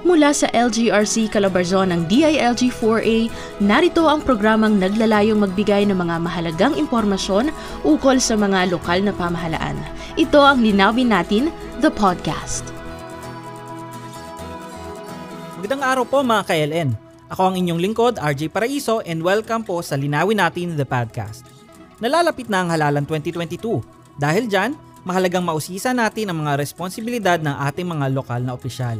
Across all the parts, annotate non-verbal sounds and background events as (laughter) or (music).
Mula sa LGRC Calabarzon ng DILG-4A, narito ang programang naglalayong magbigay ng mga mahalagang impormasyon ukol sa mga lokal na pamahalaan. Ito ang Linawin Natin, the podcast. Magandang araw po mga ka-LN. Ako ang inyong lingkod, RJ Paraiso, and welcome po sa Linawin Natin, the podcast. Nalalapit na ang halalan 2022. Dahil dyan, mahalagang mausisa natin ang mga responsibilidad ng ating mga lokal na opisyal.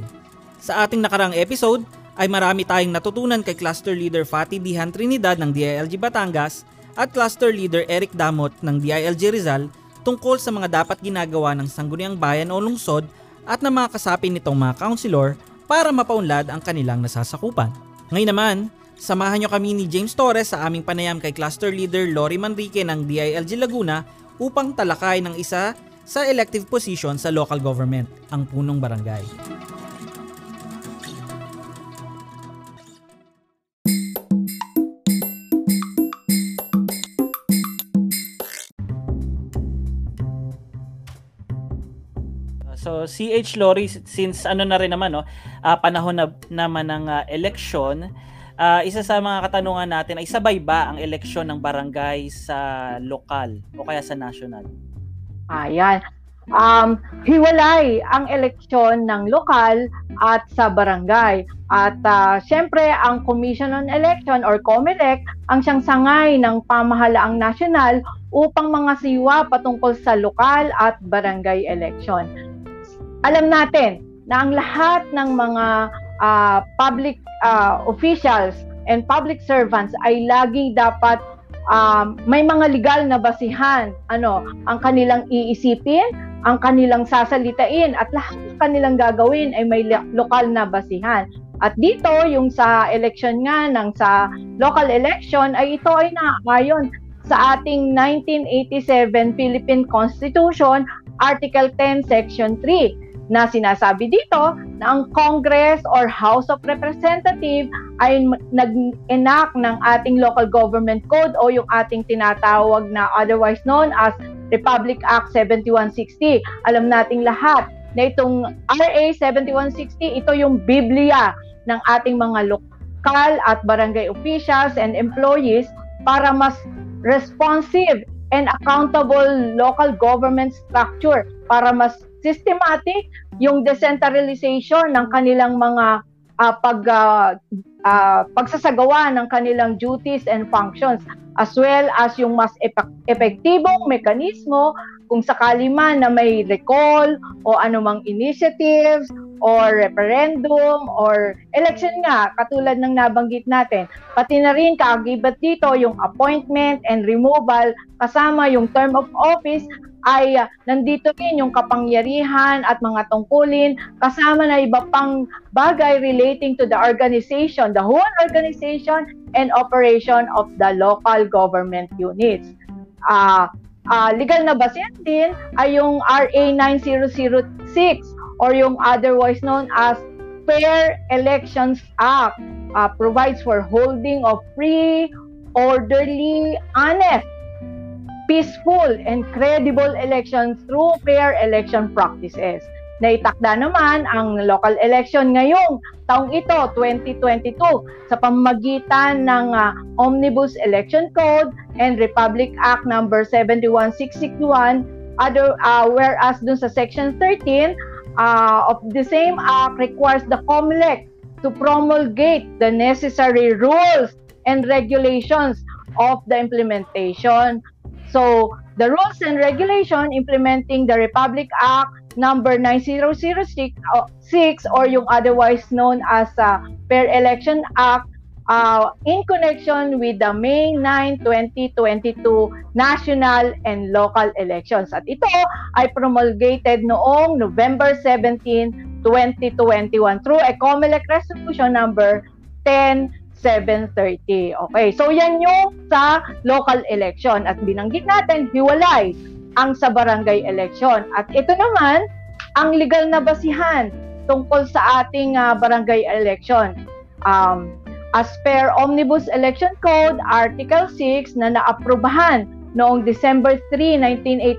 Sa ating nakarang episode ay marami tayong natutunan kay Cluster Leader Fatih Dihan Trinidad ng DILG Batangas at Cluster Leader Eric Damot ng DILG Rizal tungkol sa mga dapat ginagawa ng sangguniang bayan o lungsod at ng mga kasapin nitong mga counselor para mapaunlad ang kanilang nasasakupan. Ngayon naman, samahan nyo kami ni James Torres sa aming panayam kay Cluster Leader Lori Manrique ng DILG Laguna upang talakay ng isa sa elective position sa local government, ang punong barangay. So CH Lori since ano na rin naman no, uh, panahon na naman ng uh, eleksyon, uh, isa sa mga katanungan natin ay sabay ba ang eleksyon ng barangay sa lokal o kaya sa national? Ayan. Um, hiwalay ang eleksyon ng lokal at sa barangay. At uh, syempre, ang Commission on Election or COMELEC ang siyang sangay ng pamahalaang nasyonal upang mga siwa patungkol sa lokal at barangay election alam natin na ang lahat ng mga uh, public uh, officials and public servants ay lagi dapat um, may mga legal na basihan. Ano ang kanilang iisipin ang kanilang sasalitain at lahat ng kanilang gagawin ay may lokal na basihan. At dito yung sa election nga ng sa local election ay ito ay naayon sa ating 1987 Philippine Constitution Article 10 Section 3 na sinasabi dito na ang Congress or House of Representative ay nag-enact ng ating local government code o yung ating tinatawag na otherwise known as Republic Act 7160. Alam nating lahat na itong RA 7160, ito yung Biblia ng ating mga lokal at barangay officials and employees para mas responsive and accountable local government structure para mas systematic yung decentralization ng kanilang mga uh, pag uh, uh, pagsasagawa ng kanilang duties and functions as well as yung mas epek- epektibong mekanismo kung sakali man na may recall o anumang initiatives or referendum or election nga katulad ng nabanggit natin. Pati na rin kaagibat dito yung appointment and removal kasama yung term of office ay uh, nandito rin yung kapangyarihan at mga tungkulin kasama na iba pang bagay relating to the organization, the whole organization and operation of the local government units. Uh, uh, legal na basihan din ay yung RA 9006 or yung otherwise known as Fair Elections Act uh, provides for holding of free, orderly, honest, peaceful and credible elections through fair election practices. Naitakda naman ang local election ngayong taong ito, 2022, sa pamamagitan ng uh, Omnibus Election Code and Republic Act number 71661 other uh, whereas dun sa section 13 uh, of the same act requires the COMELEC to promulgate the necessary rules and regulations of the implementation So, the rules and regulation implementing the Republic Act number 9006 or yung otherwise known as uh, Fair Election Act uh, in connection with the May 9, 2022 national and local elections. At ito ay promulgated noong November 17, 2021 through a COMELEC resolution number 10 7.30. Okay, so yan yung sa local election. At binanggit natin, hiwalay ang sa barangay election. At ito naman, ang legal na basihan tungkol sa ating uh, barangay election. Um, as per Omnibus Election Code, Article 6 na naaprubahan noong December 3,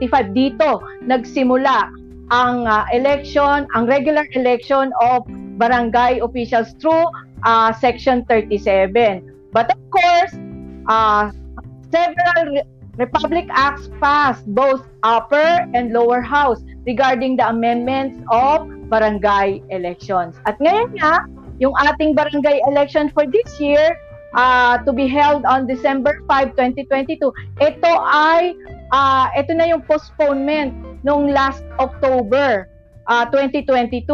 1985. Dito nagsimula ang uh, election, ang regular election of barangay officials through uh, Section 37. But of course, uh, several Republic Acts passed both upper and lower house regarding the amendments of barangay elections. At ngayon nga, yung ating barangay election for this year uh, to be held on December 5, 2022, ito ay uh, ito na yung postponement nung last October uh, 2022.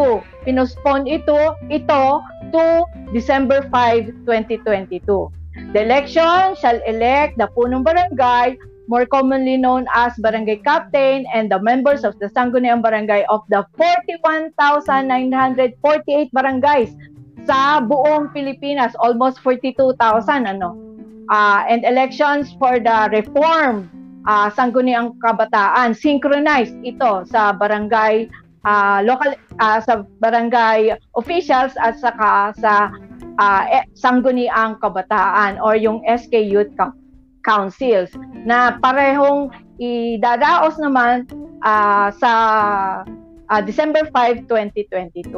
Pinospone ito ito to December 5, 2022. The election shall elect the punong barangay more commonly known as barangay captain and the members of the Sangguniang Barangay of the 41,948 barangays sa buong Pilipinas, almost 42,000 ano. Uh, and elections for the reform uh, Sangguniang Kabataan synchronized ito sa barangay uh, local uh, sa barangay officials at saka sa uh, Sangguniang Kabataan or yung SK Youth Councils na parehong idadaos naman uh, sa uh, December 5, 2022.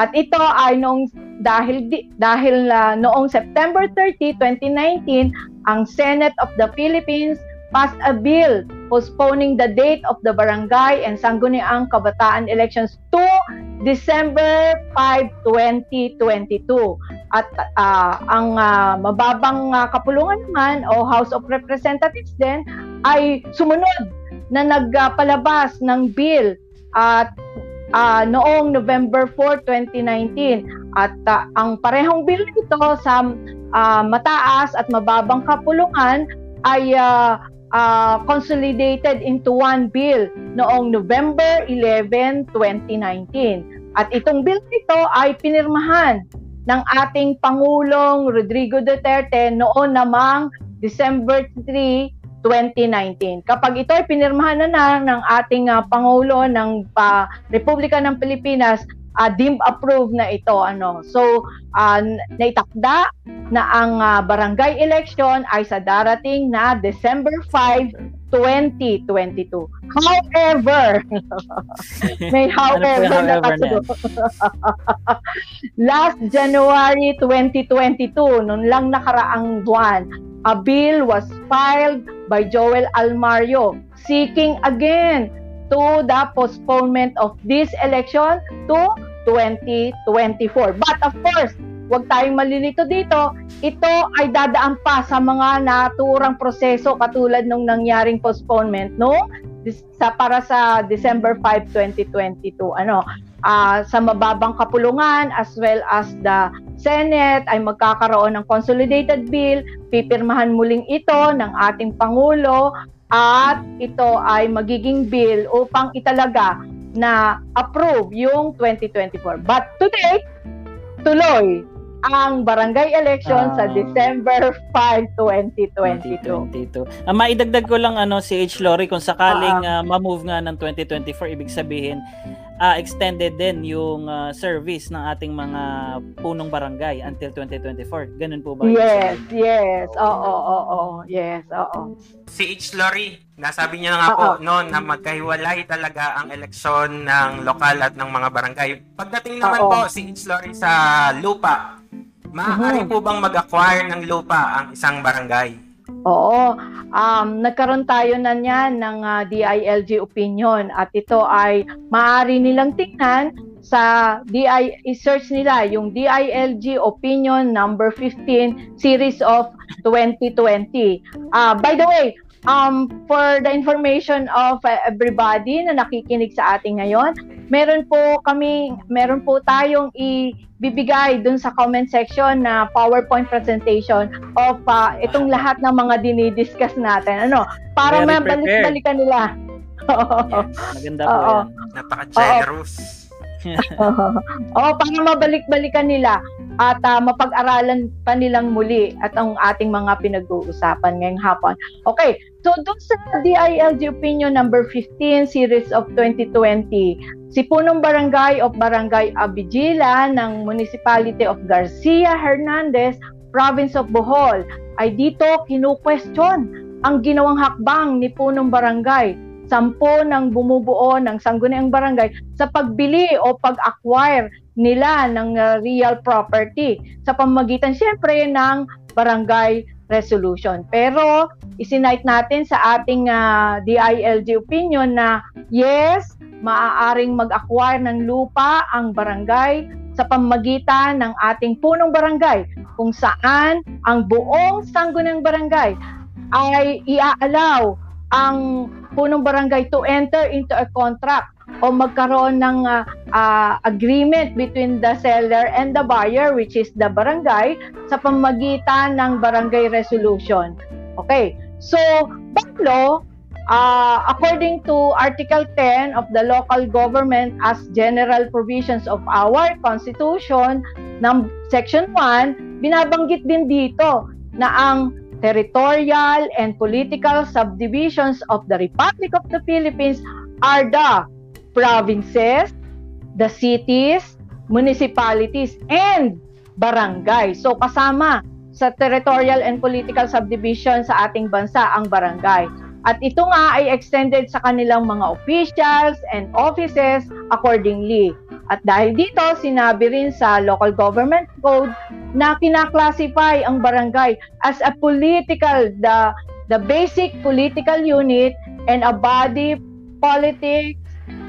At ito ay nung dahil dahil uh, noong September 30, 2019, ang Senate of the Philippines passed a bill postponing the date of the barangay and sangguniang kabataan elections to December 5, 2022. At uh, ang uh, mababang uh, kapulungan naman o House of Representatives din ay sumunod na nagpalabas ng bill at uh, noong November 4, 2019. At uh, ang parehong bill nito sa uh, mataas at mababang kapulungan ay uh, uh, consolidated into one bill noong November 11, 2019. At itong bill nito ay pinirmahan ng ating Pangulong Rodrigo Duterte noon namang December 3, 2019. Kapag ito ay pinirmahan na, na ng ating uh, Pangulo ng uh, Republika ng Pilipinas, uh, deemed approved na ito ano. So uh, naitakda na ang uh, barangay election ay sa darating na December 5 2022 however (laughs) may however, ano na kasunod. (laughs) Last January 2022 noon lang nakaraang buwan a bill was filed by Joel Almario seeking again to the postponement of this election to 2024. But of course, huwag tayong malilito dito, ito ay dadaan pa sa mga naturang proseso katulad nung nangyaring postponement no? Sa para sa December 5, 2022 ano? Uh, sa mababang kapulungan as well as the Senate ay magkakaroon ng consolidated bill. Pipirmahan muling ito ng ating pangulo at ito ay magiging bill upang italaga na approve yung 2024. But today, tuloy ang barangay election uh, sa ah. December 5, 2022. 2022. Uh, maidagdag ko lang ano si H. Lori kung sakaling uh, ma-move nga ng 2024 ibig sabihin uh, extended din yung uh, service ng ating mga punong barangay until 2024. Ganun po ba? Yes, yes. Oo, oo, oo. Yes, oo. Si H. Lori, nasabi niya na nga po noon na magkahiwalay talaga ang eleksyon ng lokal at ng mga barangay. Pagdating naman Uh-oh. po si H. Lori sa lupa, maaari uh-huh. po bang mag-acquire ng lupa ang isang barangay? Oo, um, nagkaroon tayo na niyan ng uh, ah, DILG opinion at ito ay maaari nilang tingnan sa DI search nila yung DILG opinion number 15 series of 2020. Uh, by the way, um, for the information of uh, everybody na nakikinig sa ating ngayon, meron po kami, meron po tayong ibibigay dun sa comment section na PowerPoint presentation of uh, itong lahat ng mga dinidiscuss natin. Ano, para mabalik-balikan nila. (laughs) yes, maganda po yan. Napaka-generous. oh, (laughs) para mabalik-balikan nila at uh, mapag-aralan pa nilang muli at ang ating mga pinag-uusapan ngayong hapon. Okay, so doon sa DILG Opinion number 15 series of 2020, si Punong Barangay of Barangay Abigila ng Municipality of Garcia Hernandez, Province of Bohol, ay dito kinu-question ang ginawang hakbang ni Punong Barangay. Sampo ng bumubuo ng sangguniang barangay sa pagbili o pag-acquire nila ng uh, real property. Sa pamagitan siyempre ng barangay resolution. Pero isinight natin sa ating uh, DILG opinion na yes, maaaring mag-acquire ng lupa ang barangay sa pamagitan ng ating punong barangay kung saan ang buong sanggunang barangay ay iaalaw ang punong barangay to enter into a contract o magkaroon ng uh, uh, agreement between the seller and the buyer which is the barangay sa pamagitan ng barangay resolution. Okay. So, Pablo, uh, according to Article 10 of the Local Government as General Provisions of our Constitution, ng Section 1, binabanggit din dito na ang territorial and political subdivisions of the Republic of the Philippines are the provinces, the cities, municipalities, and barangay. So kasama sa territorial and political subdivision sa ating bansa ang barangay. At ito nga ay extended sa kanilang mga officials and offices accordingly. At dahil dito, sinabi rin sa Local Government Code na kinaklasify ang barangay as a political, the, the basic political unit and a body politic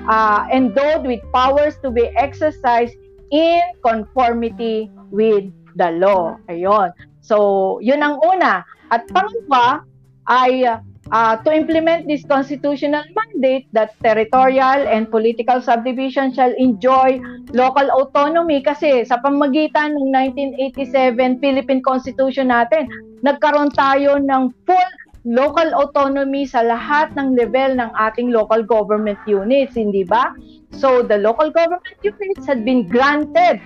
uh, endowed with powers to be exercised in conformity with the law. Ayun. So, yun ang una. At pangalawa ay uh, to implement this constitutional mandate that territorial and political subdivision shall enjoy local autonomy kasi sa pamagitan ng 1987 Philippine Constitution natin, nagkaroon tayo ng full local autonomy sa lahat ng level ng ating local government units, hindi ba? So the local government units had been granted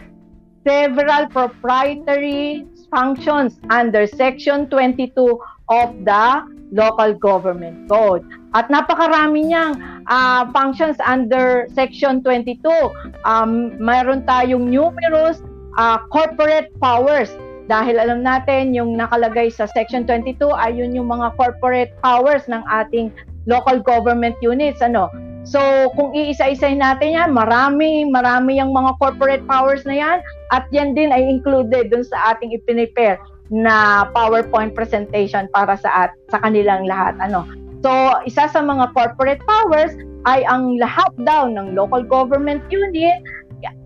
several proprietary functions under Section 22 of the Local Government Code. At napakarami niyang uh, functions under Section 22. Um, mayroon tayong numerous uh, corporate powers dahil alam natin yung nakalagay sa Section 22 ay yun yung mga corporate powers ng ating local government units. Ano? So, kung iisa-isay natin yan, marami, marami yung mga corporate powers na yan at yan din ay included dun sa ating ipinipare na PowerPoint presentation para sa at sa kanilang lahat ano. So, isa sa mga corporate powers ay ang lahat daw ng local government unit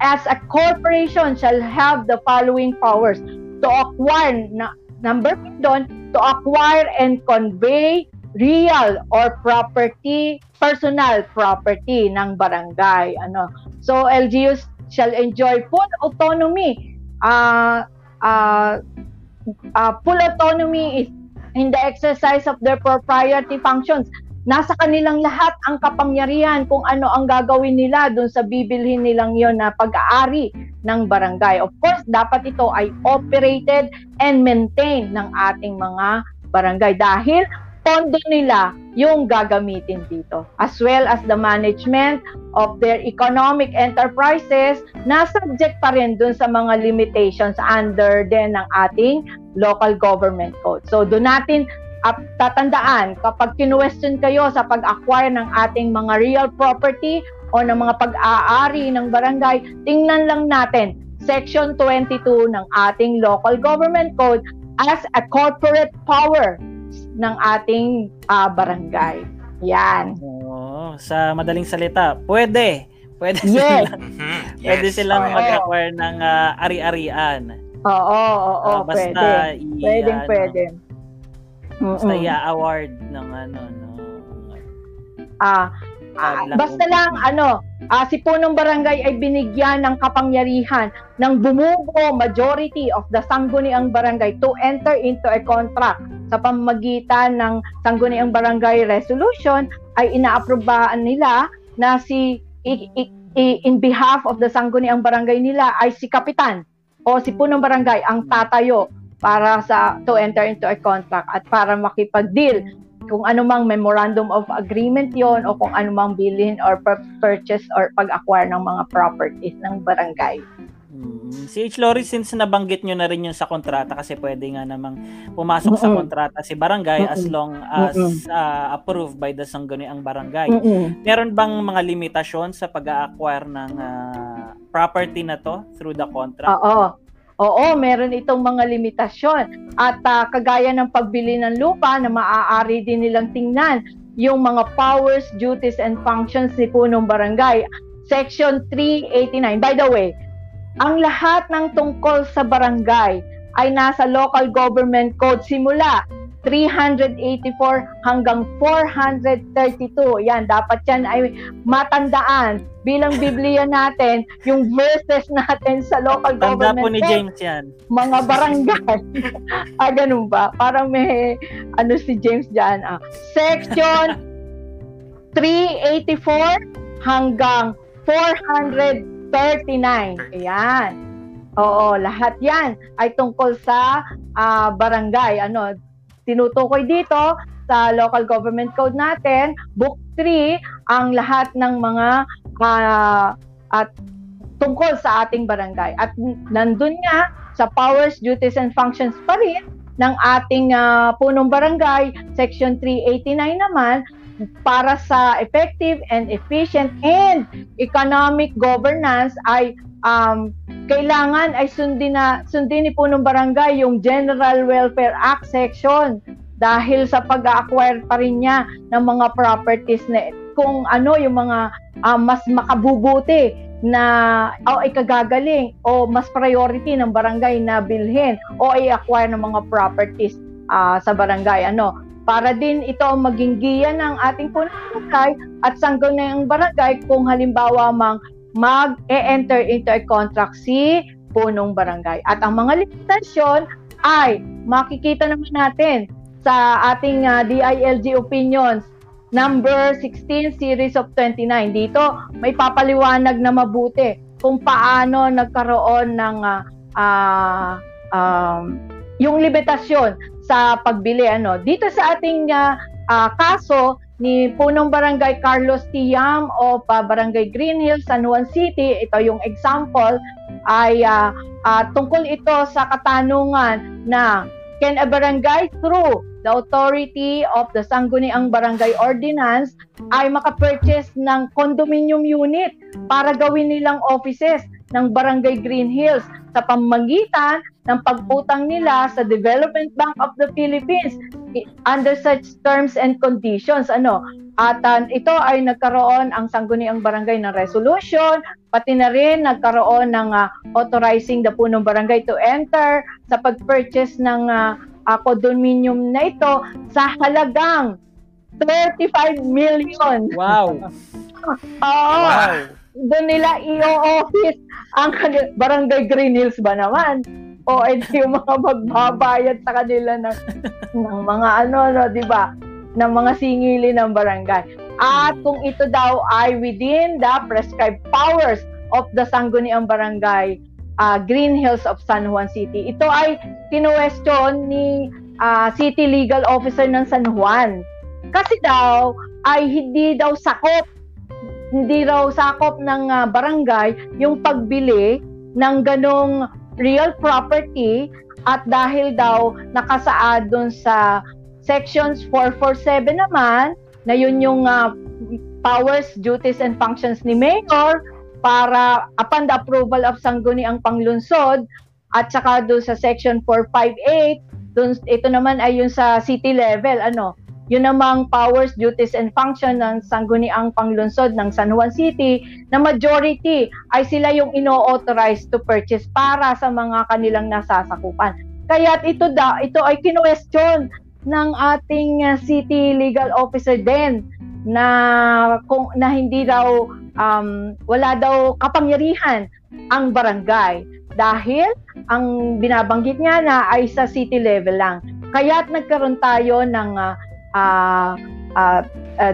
as a corporation shall have the following powers to acquire na, number doon to acquire and convey real or property personal property ng barangay ano so LGUs shall enjoy full autonomy uh, uh, uh, full autonomy is in the exercise of their propriety functions. Nasa kanilang lahat ang kapangyarihan kung ano ang gagawin nila dun sa bibilhin nilang yon na pag-aari ng barangay. Of course, dapat ito ay operated and maintained ng ating mga barangay dahil pondo nila yung gagamitin dito. As well as the management of their economic enterprises na subject pa rin dun sa mga limitations under din ng ating local government code. So doon natin at tatandaan kapag kinwestiyon kayo sa pag-acquire ng ating mga real property o ng mga pag-aari ng barangay, tingnan lang natin Section 22 ng ating local government code as a corporate power ng ating uh, barangay. Yan. Oo, sa madaling salita, pwede. Pwede yes. silang, mm-hmm. (laughs) yes. pwede silang oh. mag-acquire ng uh, ari-arian. Oo, oo, oo, uh, basta pwede. I, pwede, ano, pwede. Basta mm-hmm. i-award ng ano, no. Ah, uh, basta lang ano, uh, si punong barangay ay binigyan ng kapangyarihan ng bumubuo majority of the sangguniang barangay to enter into a contract sa pamamagitan ng sangguniang barangay resolution ay inaaprobahan nila na si i, i, i, in behalf of the sangguniang barangay nila ay si kapitan o si punong barangay ang tatayo para sa to enter into a contract at para makipag-deal kung anumang memorandum of agreement yon o kung anumang bilhin or purchase or pag-acquire ng mga properties ng barangay. Mm, si H. Lori, since nabanggit nyo na rin yun sa kontrata kasi pwede nga namang pumasok sa kontrata si barangay as long as uh, approved by the sangguniang barangay. Meron bang mga limitasyon sa pag-acquire ng uh, property na to through the contract? Oo. Oo, meron itong mga limitasyon. At uh, kagaya ng pagbili ng lupa na maaari din nilang tingnan yung mga powers, duties, and functions ni punong barangay. Section 389. By the way, ang lahat ng tungkol sa barangay ay nasa local government code simula 384 hanggang 432. Yan, dapat yan ay matandaan bilang Biblia natin, yung verses natin sa local Tanda government. po ni James yan. Mga barangay. (laughs) ah, ganun ba? Parang may, ano si James dyan. Ah. Section (laughs) 384 hanggang 400 39. Ayan. Oo, lahat yan ay tungkol sa uh, barangay. Ano, tinutukoy dito sa local government code natin, book 3, ang lahat ng mga uh, at tungkol sa ating barangay. At nandun nga sa powers, duties, and functions pa rin ng ating uh, punong barangay, section 389 naman, para sa effective and efficient and economic governance ay um, kailangan ay sundin na sundin ni punong barangay yung General Welfare Act section dahil sa pag-acquire pa rin niya ng mga properties na kung ano yung mga uh, mas makabubuti na o oh, ikagagaling o mas priority ng barangay na bilhin o i-acquire ng mga properties uh, sa barangay. Ano para din ito ang maging giya ng ating punong barangay at sangguniang barangay kung halimbawa mang mag-e-enter into a contract si punong barangay. At ang mga limitasyon ay makikita naman natin sa ating uh, ah, DILG opinions number 16 series of 29. Dito may papaliwanag na mabuti kung paano nagkaroon ng uh, uh, um, yung limitasyon sa pagbili ano dito sa ating uh, uh, kaso ni punong barangay Carlos Tiam o pa barangay Green Hills San Juan City. Ito yung example ay uh, uh, tungkol ito sa katanungan na can a barangay through the authority of the Sangguniang Barangay Ordinance ay makapurchase ng condominium unit para gawin nilang offices ng Barangay Green Hills sa pamagitan ng pagputang nila sa Development Bank of the Philippines under such terms and conditions ano at uh, ito ay nagkaroon ang sangguniang barangay ng resolution pati na rin nagkaroon ng uh, authorizing the punong barangay to enter sa pag-purchase ng uh, uh, condominium na ito sa halagang 35 million. Wow. (laughs) Oo. wow. Doon nila i-office ang barangay Green Hills ba naman? O edi yung mga magbabayad sa kanila ng, ng mga ano, no, di ba? ng mga singili ng barangay. At kung ito daw ay within the prescribed powers of the Sangguniang Barangay uh, Green Hills of San Juan City. Ito ay kinuwestiyon ni uh, City Legal Officer ng San Juan. Kasi daw ay hindi daw sakop hindi raw sakop ng uh, barangay yung pagbili ng ganong real property at dahil daw nakasaad doon sa sections 447 naman na yun yung uh, powers, duties, and functions ni Mayor para upon the approval of Sangguniang Panglunsod at saka doon sa section 458 doon ito naman ay yung sa city level ano yun namang powers, duties, and function ng sangguniang panglunsod ng San Juan City na majority ay sila yung ino-authorize to purchase para sa mga kanilang nasasakupan. Kaya ito da, ito ay kinwestiyon ng ating city legal officer din na kung na hindi daw um, wala daw kapangyarihan ang barangay dahil ang binabanggit niya na ay sa city level lang. Kaya't nagkaroon tayo ng uh, Uh, uh, uh,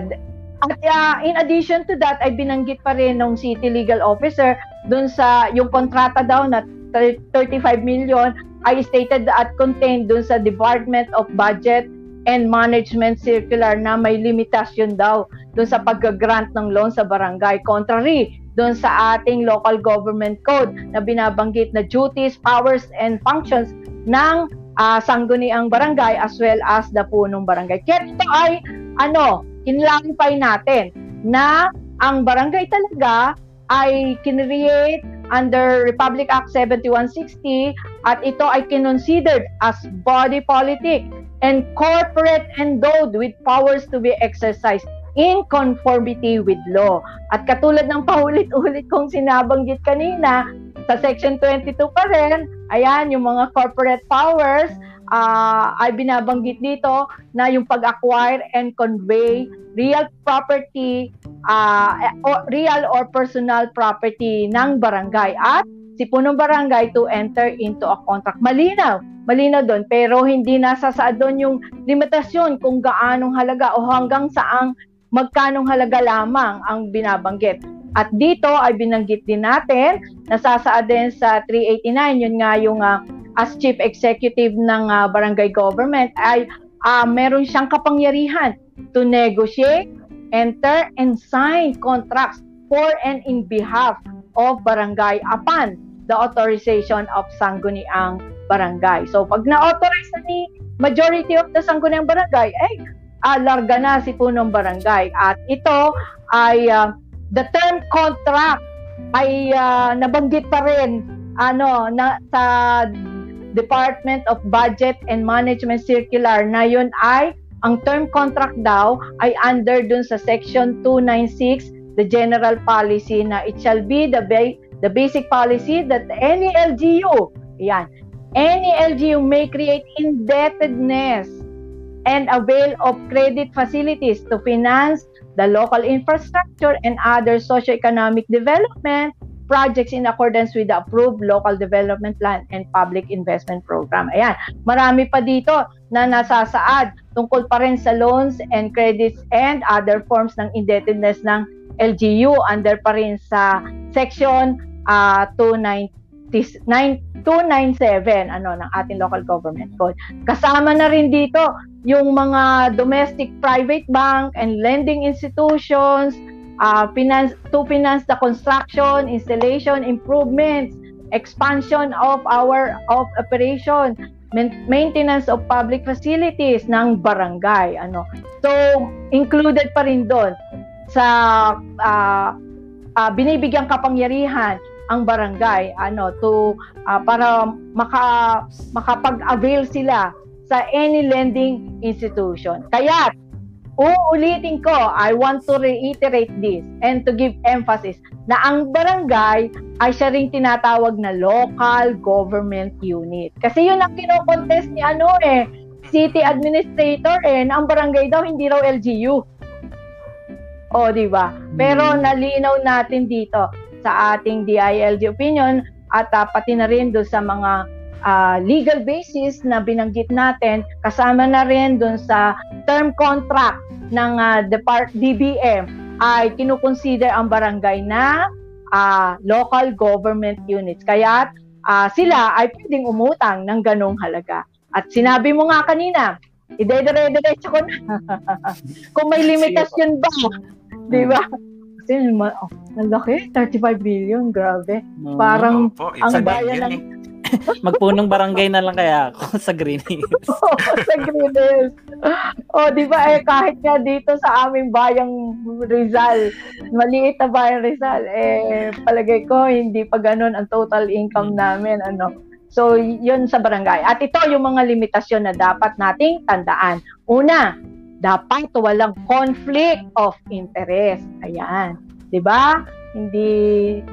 at uh, in addition to that, ay binanggit pa rin ng city legal officer dun sa yung kontrata daw na 35 million ay stated at contained dun sa Department of Budget and Management Circular na may limitasyon daw dun sa pag-grant ng loan sa barangay. Contrary doon sa ating local government code na binabanggit na duties, powers, and functions ng uh, sangguniang barangay as well as the punong barangay. Kaya ito ay ano, kinlarify natin na ang barangay talaga ay kinreate under Republic Act 7160 at ito ay kinonsidered as body politic and corporate endowed with powers to be exercised in conformity with law. At katulad ng paulit-ulit kong sinabanggit kanina, sa Section 22 pa rin, ayan, yung mga corporate powers, uh, ay binabanggit dito na yung pag-acquire and convey real property, uh, or real or personal property ng barangay at si punong barangay to enter into a contract. Malinaw, malinaw doon, pero hindi nasasaad doon yung limitasyon kung gaanong halaga o hanggang saang magkanong halaga lamang ang binabanggit. At dito ay binanggit din natin, nasasaad din sa 389, yun nga yung uh, as chief executive ng uh, barangay government ay uh, meron siyang kapangyarihan to negotiate, enter, and sign contracts for and in behalf of barangay upon the authorization of sangguniang barangay. So pag na-authorize na ni majority of the sangguniang barangay, ay ah, larga na si punong barangay. At ito ay uh, the term contract ay uh, nabanggit pa rin ano na sa Department of Budget and Management Circular na yun ay ang term contract daw ay under dun sa section 296 the general policy na it shall be the ba- the basic policy that any LGU, yan, any LGU may create indebtedness and avail of credit facilities to finance the local infrastructure and other socio-economic development projects in accordance with the approved local development plan and public investment program. Ayan, marami pa dito na nasasaad tungkol pa rin sa loans and credits and other forms ng indebtedness ng LGU under pa rin sa section uh, 297 ano ng ating local government code. Kasama na rin dito yung mga domestic private bank and lending institutions uh, finance to finance the construction, installation, improvements, expansion of our of operation, maintenance of public facilities ng barangay ano. So included pa rin doon sa uh, uh, binibigyang kapangyarihan ang barangay ano to uh, para maka makapag-avail sila sa any lending institution. Kaya uulitin ko, I want to reiterate this and to give emphasis na ang barangay ay siya ring tinatawag na local government unit. Kasi yun ang kinokontest ni ano eh, city administrator eh, na ang barangay daw hindi raw LGU. O, di ba? Pero hmm. nalinaw natin dito sa ating DILG opinion at uh, pati na rin do sa mga uh, legal basis na binanggit natin, kasama na rin doon sa term contract ng uh, Depart DBM ay kinukonsider ang barangay na uh, local government units. Kaya uh, sila ay pwedeng umutang ng ganong halaga. At sinabi mo nga kanina, idedere-derecho ko na. (laughs) Kung may limitasyon ba, Di ba? Kasi, oh, ang laki, 35 billion, grabe. Mm. Parang Opo, ang bayan ng... Eh. (laughs) Magpunong barangay na lang kaya ako (laughs) sa Green Hills. Oo, (laughs) sa Green Hills. Oh, di ba, eh, kahit nga dito sa aming bayang Rizal, maliit na bayang Rizal, eh, palagay ko, hindi pa ganun ang total income namin, ano. So, yun sa barangay. At ito yung mga limitasyon na dapat nating tandaan. Una, dapat walang conflict of interest. Ayan. 'Di ba? Hindi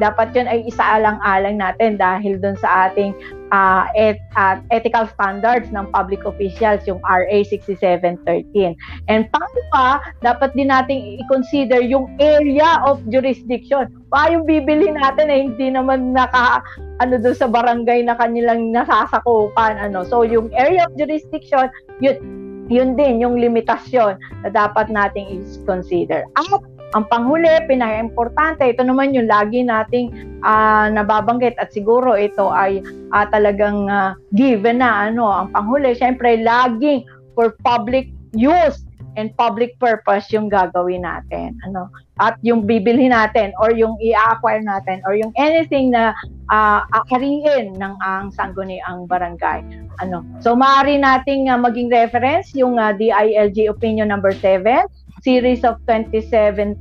dapat 'yun ay isaalang-alang natin dahil doon sa ating uh, et, uh, ethical standards ng public officials yung RA 6713. And pangalawa, dapat din nating i-consider yung area of jurisdiction. Pa yung bibili natin eh hindi naman naka ano doon sa barangay na kanilang nasasakupan ano. So yung area of jurisdiction, yun yun din yung limitasyon na dapat nating is-consider. At ang panghuli, pinaka-importante, ito naman yung lagi nating uh, nababanggit at siguro ito ay uh, talagang uh, given na ano, ang panghuli, syempre laging for public use and public purpose yung gagawin natin. Ano? At yung bibilhin natin or yung i-acquire natin or yung anything na uh, aariin ng ang sangguniang barangay. Ano? So maaari nating uh, maging reference yung uh, DILG opinion number 7 series of 2017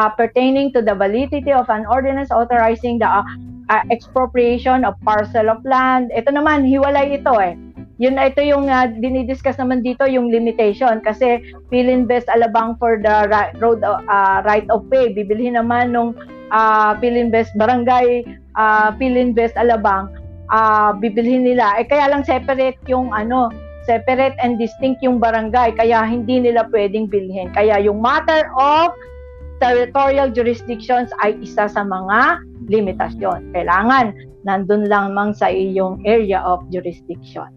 uh, pertaining to the validity of an ordinance authorizing the uh, uh, expropriation of parcel of land. Ito naman, hiwalay ito eh yun ito yung uh, dinidiscuss naman dito yung limitation kasi Philinvest Alabang for the right, road uh, right of way. Bibilhin naman nung uh, Philinvest Barangay uh, Philinvest Alabang uh, bibilhin nila. Eh kaya lang separate yung ano separate and distinct yung barangay kaya hindi nila pwedeng bilhin. Kaya yung matter of territorial jurisdictions ay isa sa mga limitasyon. Kailangan nandun lamang sa iyong area of jurisdiction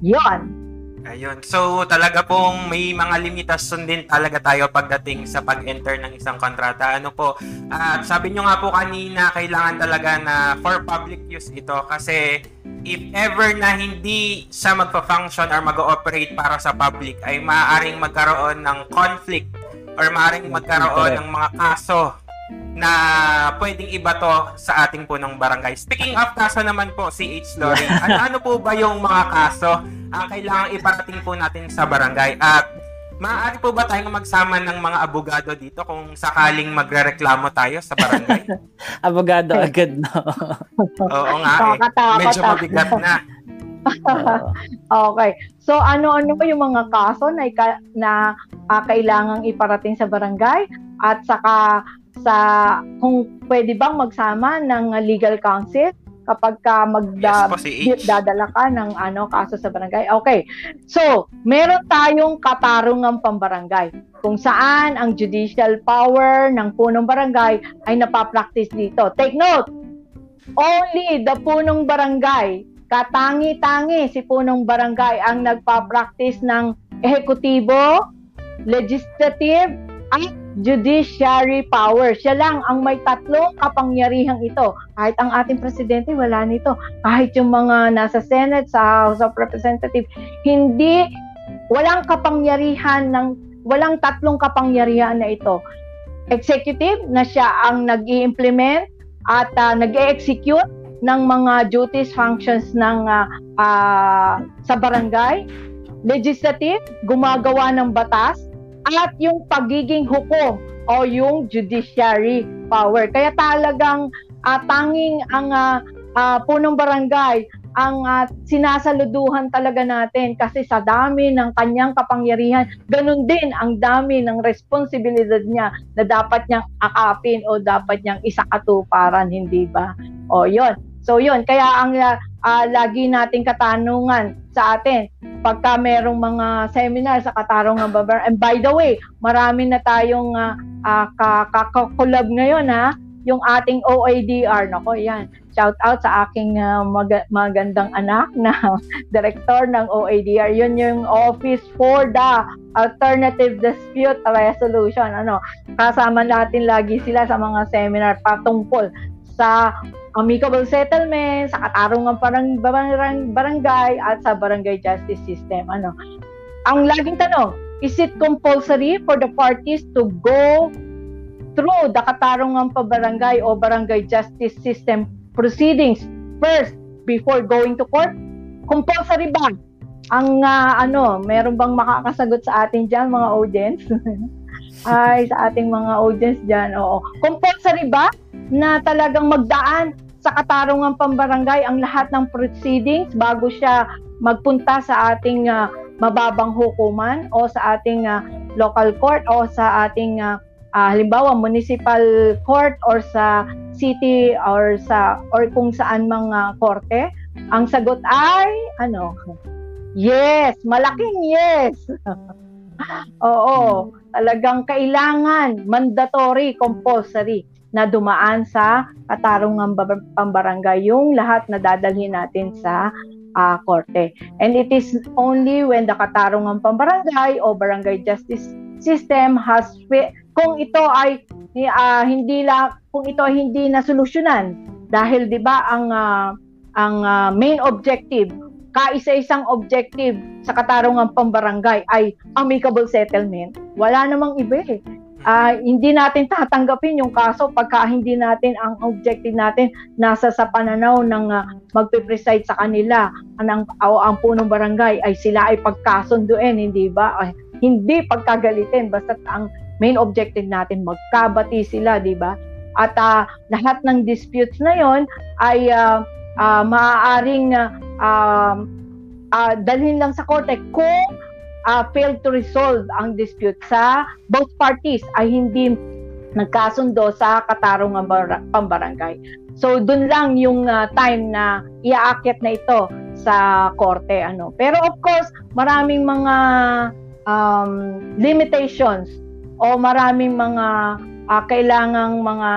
yon. Ayun. So, talaga pong may mga limitasyon din talaga tayo pagdating sa pag-enter ng isang kontrata. Ano po, at uh, sabi nyo nga po kanina, kailangan talaga na for public use ito kasi if ever na hindi siya magpa-function or mag-ooperate para sa public, ay maaaring magkaroon ng conflict or maaaring magkaroon ng mga kaso na pwedeng iba to sa ating punong barangay. Speaking of kaso naman po, si H. Lori, (laughs) ano, ano po ba yung mga kaso ang kailangang iparating po natin sa barangay? At maaari po ba tayong magsama ng mga abogado dito kung sakaling magrereklamo tayo sa barangay? (laughs) abogado agad, no? (laughs) Oo nga eh. Medyo mabigat na. okay. So ano-ano ba yung mga kaso na na uh, kailangang iparating sa barangay at saka sa kung pwede bang magsama ng legal counsel kapag ka magdadala yes, ka ng ano kaso sa barangay. Okay. So, meron tayong katarungang pambarangay kung saan ang judicial power ng punong barangay ay napapractice dito. Take note, only the punong barangay, katangi-tangi si punong barangay ang nagpa-practice ng ehekutibo, legislative, at judiciary power. Siya lang ang may tatlong kapangyarihang ito. Kahit ang ating presidente, wala nito. Kahit yung mga nasa Senate, sa House of Representatives, hindi, walang kapangyarihan ng, walang tatlong kapangyarihan na ito. Executive, na siya ang nag implement at uh, nag-execute ng mga duties, functions ng uh, uh, sa barangay. Legislative, gumagawa ng batas at yung pagiging hukom o yung judiciary power. Kaya talagang uh, tanging ang uh, uh, punong barangay ang uh, sinasaluduhan talaga natin kasi sa dami ng kanyang kapangyarihan, ganun din ang dami ng responsibilidad niya na dapat niyang akapin o dapat niyang isakatuparan, hindi ba? O yon. So yon, kaya ang uh, uh, lagi nating katanungan sa atin pagka merong mga seminar sa Katarungan Babar. And by the way, marami na tayong uh, uh, kakakulab ngayon ha, yung ating OADR. Nako, yan. Shout out sa aking uh, mag- magandang anak na (laughs) director ng OADR. Yun yung Office for the Alternative Dispute Resolution. Ano, kasama natin lagi sila sa mga seminar patungkol sa amicable settlement, sa katarungan parang barang, barangay at sa barangay justice system. Ano? Ang laging tanong, is it compulsory for the parties to go through the katarungan pa barangay o barangay justice system proceedings first before going to court? Compulsory ba? Ang uh, ano, meron bang makakasagot sa atin diyan mga audience? (laughs) Ay, sa ating mga audience diyan. Oo. Compulsory ba na talagang magdaan sa katarungan pambarangay ang lahat ng proceedings bago siya magpunta sa ating uh, mababang hukuman o sa ating uh, local court o sa ating uh, uh, halimbawa municipal court or sa city or sa or kung saan mga korte ang sagot ay ano? Yes! Malaking yes! (laughs) Oo. Talagang kailangan mandatory compulsory na dumaan sa katarungang pambarangay yung lahat na dadalhin natin sa uh, korte. And it is only when the katarungang pambarangay o barangay justice system has kung ito ay uh, hindi la kung ito ay hindi na solusyonan dahil 'di ba ang uh, ang uh, main objective kaisa-isang objective sa katarungan pambarangay ay amicable settlement, wala namang iba eh. Uh, hindi natin tatanggapin yung kaso pagka hindi natin ang objective natin nasa sa pananaw ng uh, magpe-preside sa kanila ang, o ang punong barangay ay sila ay pagkasunduin, hindi ba? Ay, hindi pagkagalitin basta ang main objective natin magkabati sila, di ba? At uh, lahat ng disputes na yon ay uh, uh, maaaring uh, uh, dalhin lang sa korte kung uh, failed to resolve ang dispute sa both parties ay hindi nagkasundo sa katarungan bar- pambarangay. So doon lang yung uh, time na iaakit na ito sa korte ano. Pero of course, maraming mga um, limitations o maraming mga uh, kailangang mga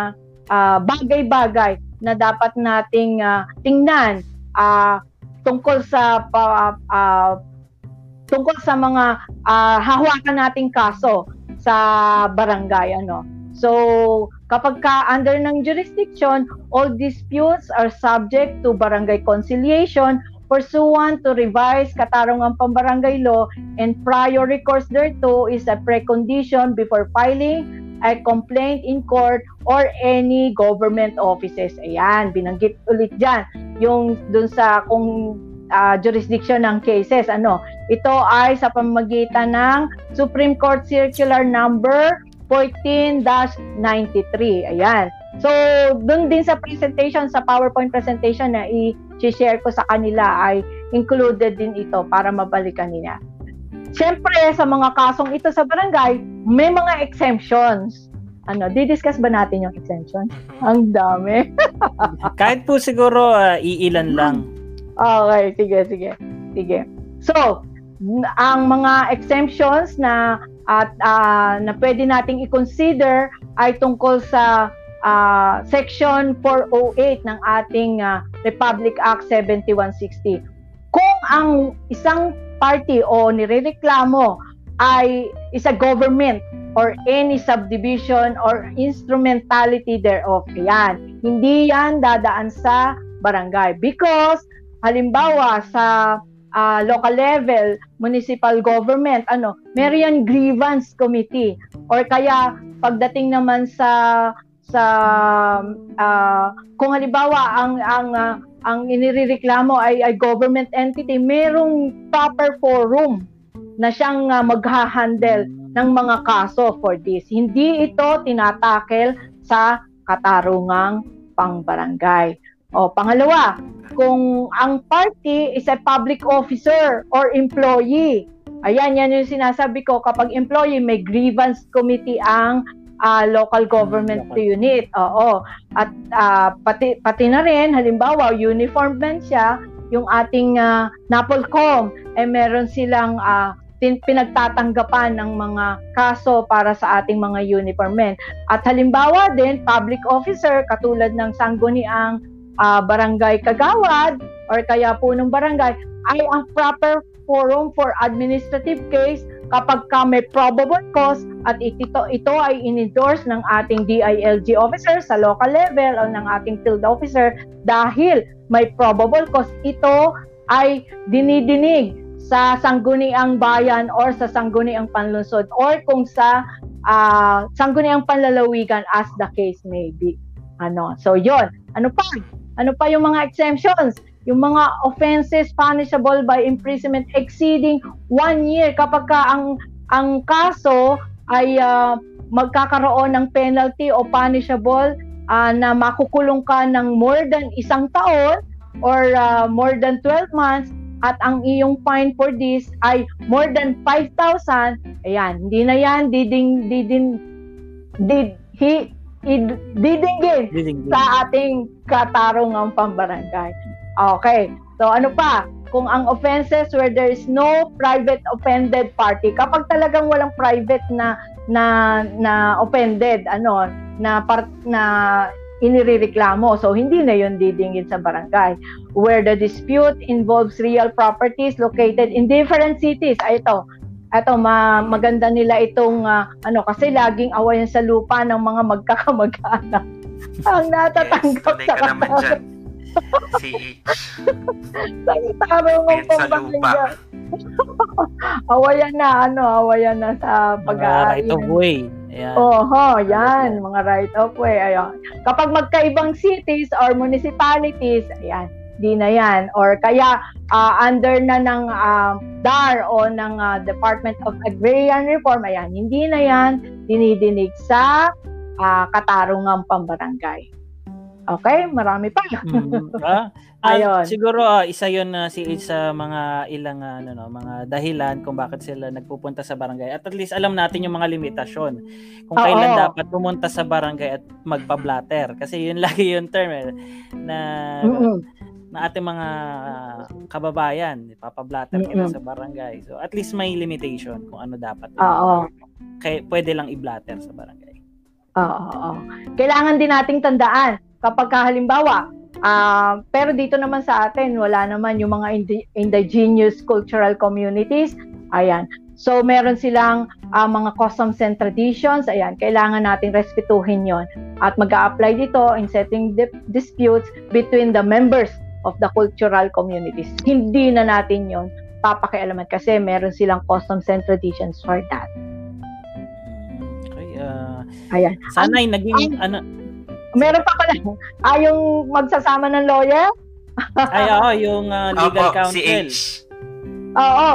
uh, bagay-bagay na dapat nating uh, tingnan uh, tungkol sa uh, uh, tungkol sa mga uh, hahawakan nating kaso sa barangay ano. So, kapag ka under ng jurisdiction, all disputes are subject to barangay conciliation pursuant to revised katarungan pambarangay law and prior recourse thereto is a precondition before filing a complaint in court or any government offices. Ayan, binanggit ulit dyan. Yung dun sa kung uh, jurisdiction ng cases. Ano? Ito ay sa pamamagitan ng Supreme Court Circular Number 14-93. Ayan. So, dun din sa presentation, sa PowerPoint presentation na i-share ko sa kanila ay included din ito para mabalikan nila. Siyempre, sa mga kasong ito sa barangay, may mga exemptions. Ano, di-discuss ba natin yung exemption? Mm-hmm. Ang dami. (laughs) Kahit po siguro uh, iilan lang. Okay, sige, sige. Sige. So, ang mga exemptions na at uh, na pwede nating i-consider ay tungkol sa uh, section 408 ng ating uh, Republic Act 7160. Kung ang isang party o nirereklamo ay is a government or any subdivision or instrumentality thereof. Yan. Hindi yan dadaan sa barangay because halimbawa sa uh, local level, municipal government, ano, meron grievance committee or kaya pagdating naman sa sa uh, kung halimbawa ang ang uh, ang inireklamo ay, ay government entity, merong proper forum na siyang uh, magha-handle ng mga kaso for this. Hindi ito tinatakel sa katarungang pangbarangay. O pangalawa, kung ang party is a public officer or employee, ayan, yan yung sinasabi ko, kapag employee, may grievance committee ang uh, local government local. unit. Oo. At uh, pati, pati na rin, halimbawa, uniform man siya, yung ating uh, NAPOLCOM, eh meron silang uh, tin- pinagtatanggapan ng mga kaso para sa ating mga uniform men. At halimbawa din, public officer, katulad ng sangguniang uh, barangay kagawad or kaya punong barangay, ay ang proper forum for administrative case kapag ka may probable cause at ito, ito ay in-endorse ng ating DILG officer sa local level o ng ating field officer dahil may probable cause, ito ay dinidinig sa sangguniang bayan or sa sangguniang panlungsod or kung sa uh, sangguniang panlalawigan as the case may be. Ano? So, yon. Ano pa? Ano pa yung mga exemptions? yung mga offenses punishable by imprisonment exceeding one year kapag ka ang ang kaso ay uh, magkakaroon ng penalty o punishable uh, na makukulong ka ng more than isang taon or uh, more than 12 months at ang iyong fine for this ay more than 5,000 ayan hindi na yan diding diding did he didinggin sa ating katarungang pambarangay. Okay. So ano pa? Kung ang offenses where there is no private offended party, kapag talagang walang private na na na offended, ano, na part na inirereklamo. So, hindi na yon didingin sa barangay. Where the dispute involves real properties located in different cities. Ay, ito. Ito, ma maganda nila itong, uh, ano, kasi laging awayan sa lupa ng mga magkakamag-anak. (laughs) Ang natatanggap yes, sa CH. Sangitarong ang pambarangay. awayan na, ano, awayan na sa pag-aari. Right of way. Ayan. Oho, yan, mga right of way. Ayan. Kapag magkaibang cities or municipalities, ayan, di na yan. Or kaya uh, under na ng uh, DAR o ng uh, Department of Agrarian Reform, ayan, hindi na yan dinidinig sa uh, katarungang pambarangay. Okay, marami pa. mm, (laughs) ah, Ayun. siguro uh, isa 'yon na uh, si sa mga ilang uh, ano no, mga dahilan kung bakit sila nagpupunta sa barangay. At at least alam natin yung mga limitasyon. Kung Oo. kailan dapat pumunta sa barangay at magpa-blatter kasi yun (laughs) lagi yung term eh, na mm-hmm. Na ating mga kababayan, ipapa-blatter mm-hmm. sa barangay. So at least may limitation kung ano dapat. Oo. Kaya pwede lang i-blatter sa barangay. Oo. Kailangan din nating tandaan kapag halimbawa, uh, pero dito naman sa atin, wala naman yung mga indi- indigenous cultural communities. Ayan. So, meron silang uh, mga customs and traditions. Ayan, kailangan natin respetuhin yon At mag apply dito in setting di- disputes between the members of the cultural communities. Hindi na natin yon papakialaman kasi meron silang customs and traditions for that. Okay, uh, Ayan. Sana ay naging, ang, ano, Meron pa pala. Ah, yung magsasama ng lawyer? Ay, oo, yung uh, legal Opo, counsel. Si Oo.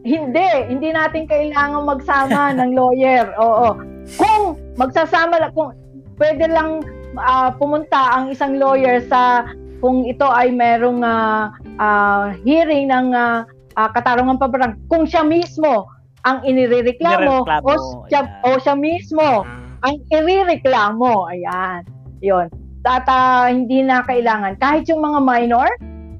Hindi. Hindi natin kailangan magsama (laughs) ng lawyer. Oo. Kung magsasama lang, kung pwede lang uh, pumunta ang isang lawyer sa kung ito ay merong uh, uh, hearing ng uh, uh, katarungan pabarang, kung siya mismo ang inirereklamo o siya, o siya mismo mm ang irireklamo. Ayan. Yun. At uh, hindi na kailangan. Kahit yung mga minor,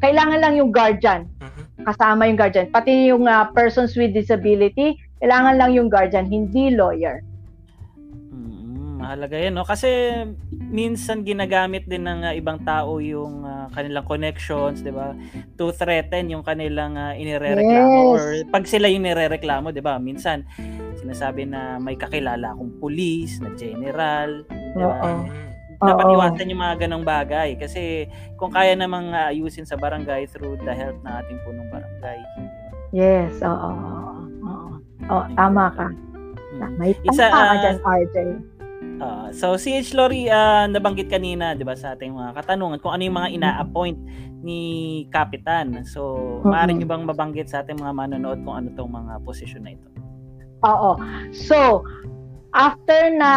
kailangan lang yung guardian. Mm-hmm. Kasama yung guardian. Pati yung uh, persons with disability, kailangan lang yung guardian, hindi lawyer. Mahalaga yan, no? Kasi minsan ginagamit din ng uh, ibang tao yung uh, kanilang connections, 'di ba? To threaten yung kanilang uh, inirereklamo yes. or pag sila yung nirereklamo, 'di ba? Minsan sinasabi na may kakilala akong pulis, na general, di ba? Dapat iwasan yung mga ganong bagay kasi kung kaya namang uh, ayusin sa barangay through the help ng ating punong barangay. Yes, oo. Oo. Oh, tama ka. Hmm. May Isa, uh, ka dyan, RJ. Uh, so si H. Lori uh, nabanggit kanina 'di ba sa ating mga katanungan kung ano yung mga ina-appoint ni kapitan. So, mm-hmm. maaari niyo bang mabanggit sa ating mga manonood kung ano tong mga posisyon na ito? Oo. So, after na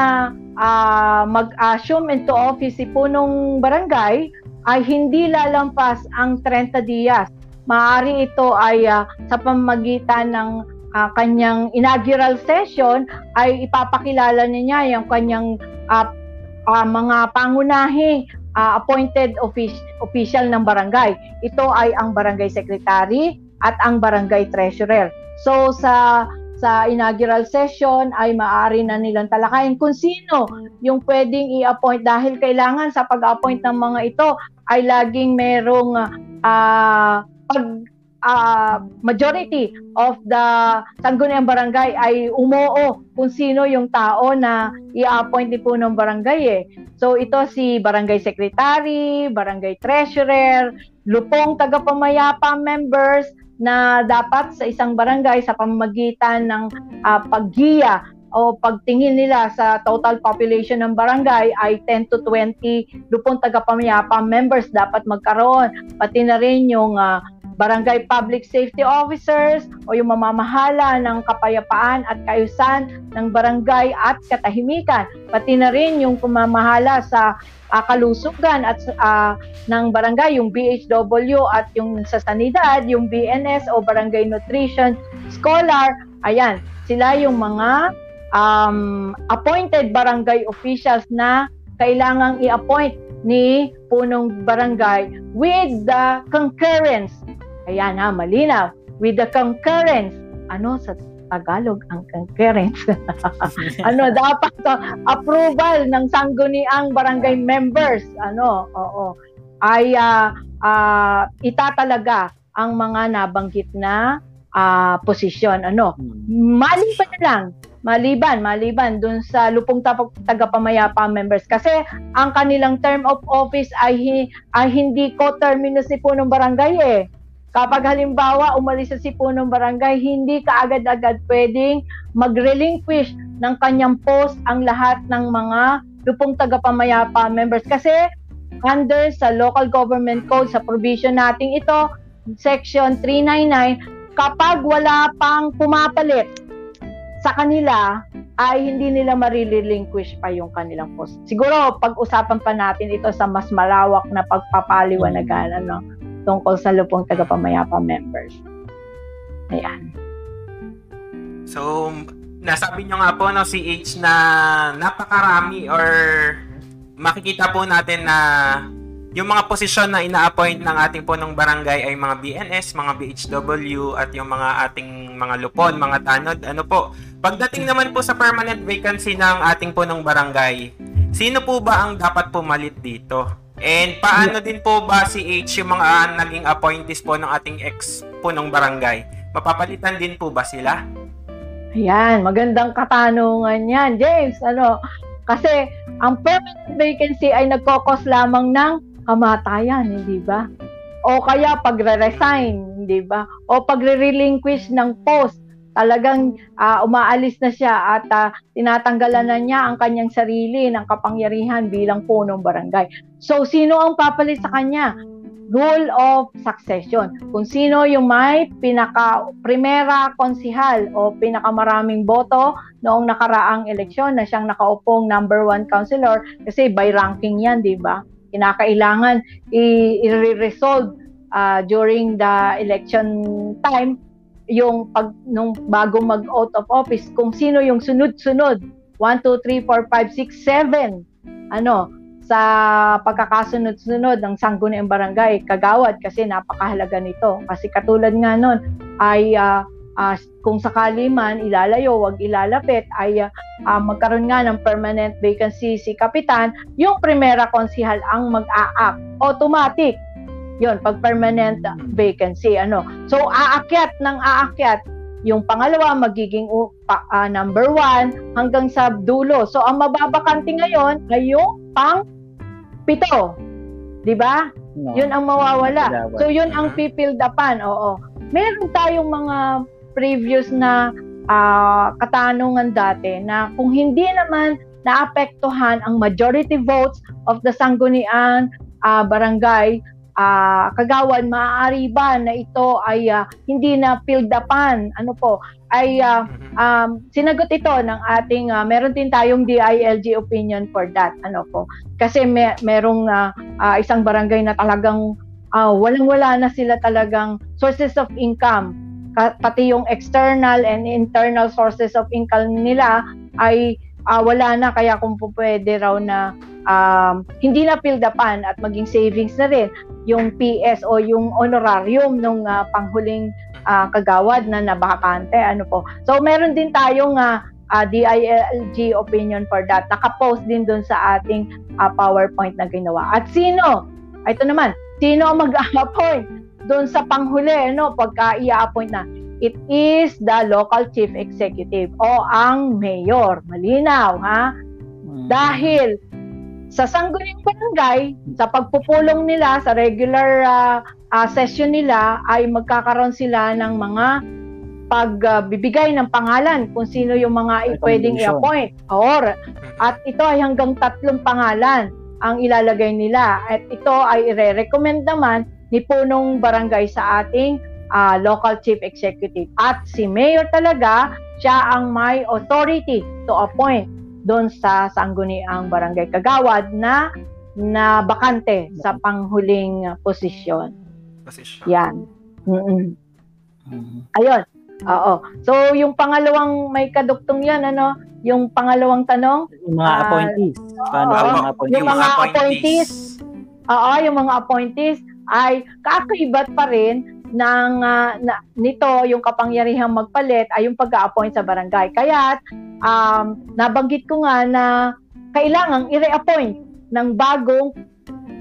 uh, mag-assume into office si punong barangay, ay hindi lalampas ang 30 dias. Maari ito ay uh, sa pamagitan ng uh, kanyang inaugural session ay ipapakilala niya yung kanyang uh, uh, mga pangunahi uh, appointed office, official ng barangay. Ito ay ang barangay secretary at ang barangay treasurer. So sa sa inaugural session ay maaari na nilang talakayin kung sino yung pwedeng i-appoint dahil kailangan sa pag-appoint ng mga ito ay laging merong uh, pag uh, majority of the sangguniang barangay ay umoo kung sino yung tao na i-appoint ni po ng barangay eh. So ito si barangay secretary, barangay treasurer, lupong tagapamayapa members, na dapat sa isang barangay sa pamamagitan ng uh, paggiya o pagtingin nila sa total population ng barangay ay 10 to 20 lupong tagapamayapa members dapat magkaroon. Pati na rin yung uh, barangay public safety officers o yung mamamahala ng kapayapaan at kaayusan ng barangay at katahimikan. Pati na rin yung pumamahala sa uh, kalusugan at uh, ng barangay, yung BHW at yung sa sanidad, yung BNS o Barangay Nutrition Scholar. Ayan, sila yung mga um, appointed barangay officials na kailangang i-appoint ni punong barangay with the concurrence. Ayan ha, malinaw. With the concurrence. Ano sa Tagalog ang concurrence. (laughs) ano dapat uh, approval ng sangguniang barangay members ano oo ay uh, uh, itatalaga ang mga nabanggit na uh, posisyon ano hmm. maling pa na lang maliban, maliban dun sa lupong tapag tagapamayapa members. Kasi ang kanilang term of office ay, ay hindi ko terminus si punong barangay eh. Kapag halimbawa umalis sa sipunong barangay, hindi kaagad-agad pwedeng mag-relinquish ng kanyang post ang lahat ng mga lupong tagapamayapa members. Kasi under sa local government code, sa provision nating ito, section 399, kapag wala pang pumapalit sa kanila, ay hindi nila marirelinquish pa yung kanilang post. Siguro, pag-usapan pa natin ito sa mas malawak na pagpapaliwanagan, ano, tungkol sa lupong tagapamayapa members. Ayan. So, nasabi nyo nga po no, si H na napakarami or makikita po natin na yung mga posisyon na ina-appoint ng ating punong barangay ay mga BNS, mga BHW at yung mga ating mga lupon, mga tanod. Ano po, pagdating naman po sa permanent vacancy ng ating punong barangay, sino po ba ang dapat pumalit dito? And paano din po ba si H yung mga naging appointees po ng ating ex po ng barangay? Mapapalitan din po ba sila? Ayan, magandang katanungan yan, James. Ano, kasi ang permanent vacancy ay nagkokos lamang ng kamatayan, hindi ba? O kaya pagre-resign, hindi ba? O pagre-relinquish ng post talagang uh, umaalis na siya at uh, tinatanggalan na niya ang kanyang sarili ng kapangyarihan bilang punong barangay. So, sino ang papalit sa kanya? Rule of succession. Kung sino yung may pinaka primera konsihal o pinakamaraming boto noong nakaraang eleksyon na siyang nakaupong number one councilor kasi by ranking yan, di ba? Kinakailangan i-resolve uh, during the election time yung pag nung bago mag out of office kung sino yung sunod-sunod. 1 2 3 4 5 6 7 ano sa pagkakasunod-sunod ng sangguniang barangay kagawad kasi napakahalaga nito. Kasi katulad nga nun ay uh, uh, kung sakali man ilalayo wag ilalapit ay uh, magkaroon nga ng permanent vacancy si kapitan yung primera konsihal ang mag-a-act. Automatic yon pag permanent vacancy ano. So aakyat ng aakyat. Yung pangalawa magiging uh, number one hanggang sa dulo. So ang mababakante ngayon ay yung pang pito. Di ba? No. yun ang mawawala. So yun ang pipilled upan oo. Meron tayong mga previous na uh, katanungan dati na kung hindi naman naapektuhan ang majority votes of the sanggunian uh, barangay uh, kagawan, maaari ba na ito ay uh, hindi na filled upan? Ano po? Ay uh, um, sinagot ito ng ating uh, meron din tayong DILG opinion for that. Ano po? Kasi may merong uh, uh, isang barangay na talagang uh, walang-wala na sila talagang sources of income. Pati yung external and internal sources of income nila ay uh, wala na kaya kung pwede raw na um, hindi na filled upan at maging savings na rin yung PS o yung honorarium nung uh, panghuling uh, kagawad na nabakante ano po. So meron din tayong uh, uh, DILG opinion for that. Naka-post din doon sa ating uh, PowerPoint na ginawa. At sino? Ito naman, sino ang mag-appoint doon sa panghuli no pagka i-appoint na? It is the local chief executive o ang mayor. Malinaw ha? Hmm. Dahil sa Sangguniang Barangay, sa pagpupulong nila sa regular uh, uh, session nila ay magkakaroon sila ng mga pagbibigay uh, ng pangalan kung sino yung mga pwedeng i-appoint. Or, at ito ay hanggang tatlong pangalan ang ilalagay nila. At ito ay i-recommend naman ni punong barangay sa ating uh, local chief executive. At si mayor talaga, siya ang may authority to appoint doon sa sangguniang barangay Kagawad na na bakante sa panghuling posisyon. Posisyon. Yan. Mm-mm. Mm-hmm. Ayun. Oo. So yung pangalawang may kaduktong 'yan ano, yung pangalawang tanong, yung mga uh, appointees. Paano uh, yung mga appointees? Yung mga appointees. Oo, yung mga appointees ay kakaibat pa rin ng uh, na, nito yung kapangyarihang magpalit ay yung pag-appoint sa barangay. Kaya um, nabanggit ko nga na kailangang i-reappoint ng bagong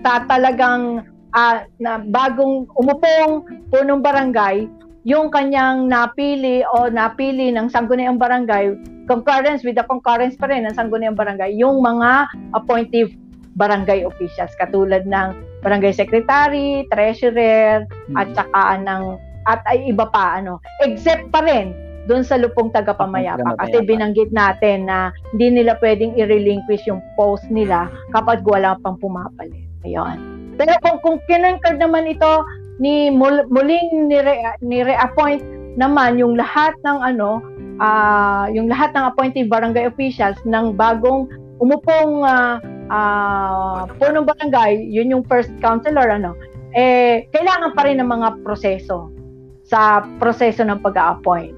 sa talagang uh, na bagong umupong punong barangay yung kanyang napili o napili ng sangguniang barangay concurrence with the concurrence pa rin ng sangguniang barangay, yung mga appointive barangay officials katulad ng barangay secretary, treasurer, mm-hmm. at saka ng at ay iba pa ano except pa rin doon sa lupong tagapamayapa kasi binanggit natin na hindi nila pwedeng i-relinquish yung post nila kapag wala pang pumapalit. Ayun. Pero kung kung kinangkad naman ito ni muling ni, ni reappoint naman yung lahat ng ano uh, yung lahat ng appointed barangay officials ng bagong umupong uh, uh, punong barangay, yun yung first councilor ano, eh kailangan pa rin ng mga proseso sa proseso ng pag-appoint.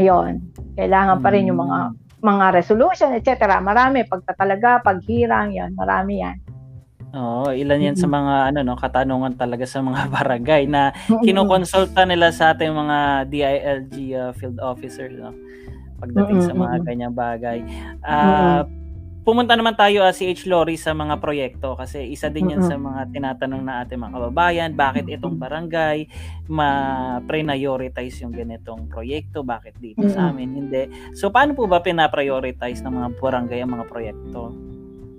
Ayun. Kailangan pa rin yung mga mga resolution, etc. Marami pagtatalaga, paghirang, 'yan, marami 'yan. Oo, ilan 'yan sa mga ano no, katanungan talaga sa mga (laughs) barangay na kinokonsulta nila sa ating mga DILG uh, field officers no pagdating sa mga ganyang bagay. Uh, pumunta naman tayo uh, si H. Lori sa mga proyekto kasi isa din yan sa mga tinatanong na ating mga kababayan, bakit itong barangay ma-prioritize yung ganitong proyekto, bakit dito sa amin hindi. So paano po ba pina-prioritize ng mga barangay ang mga proyekto?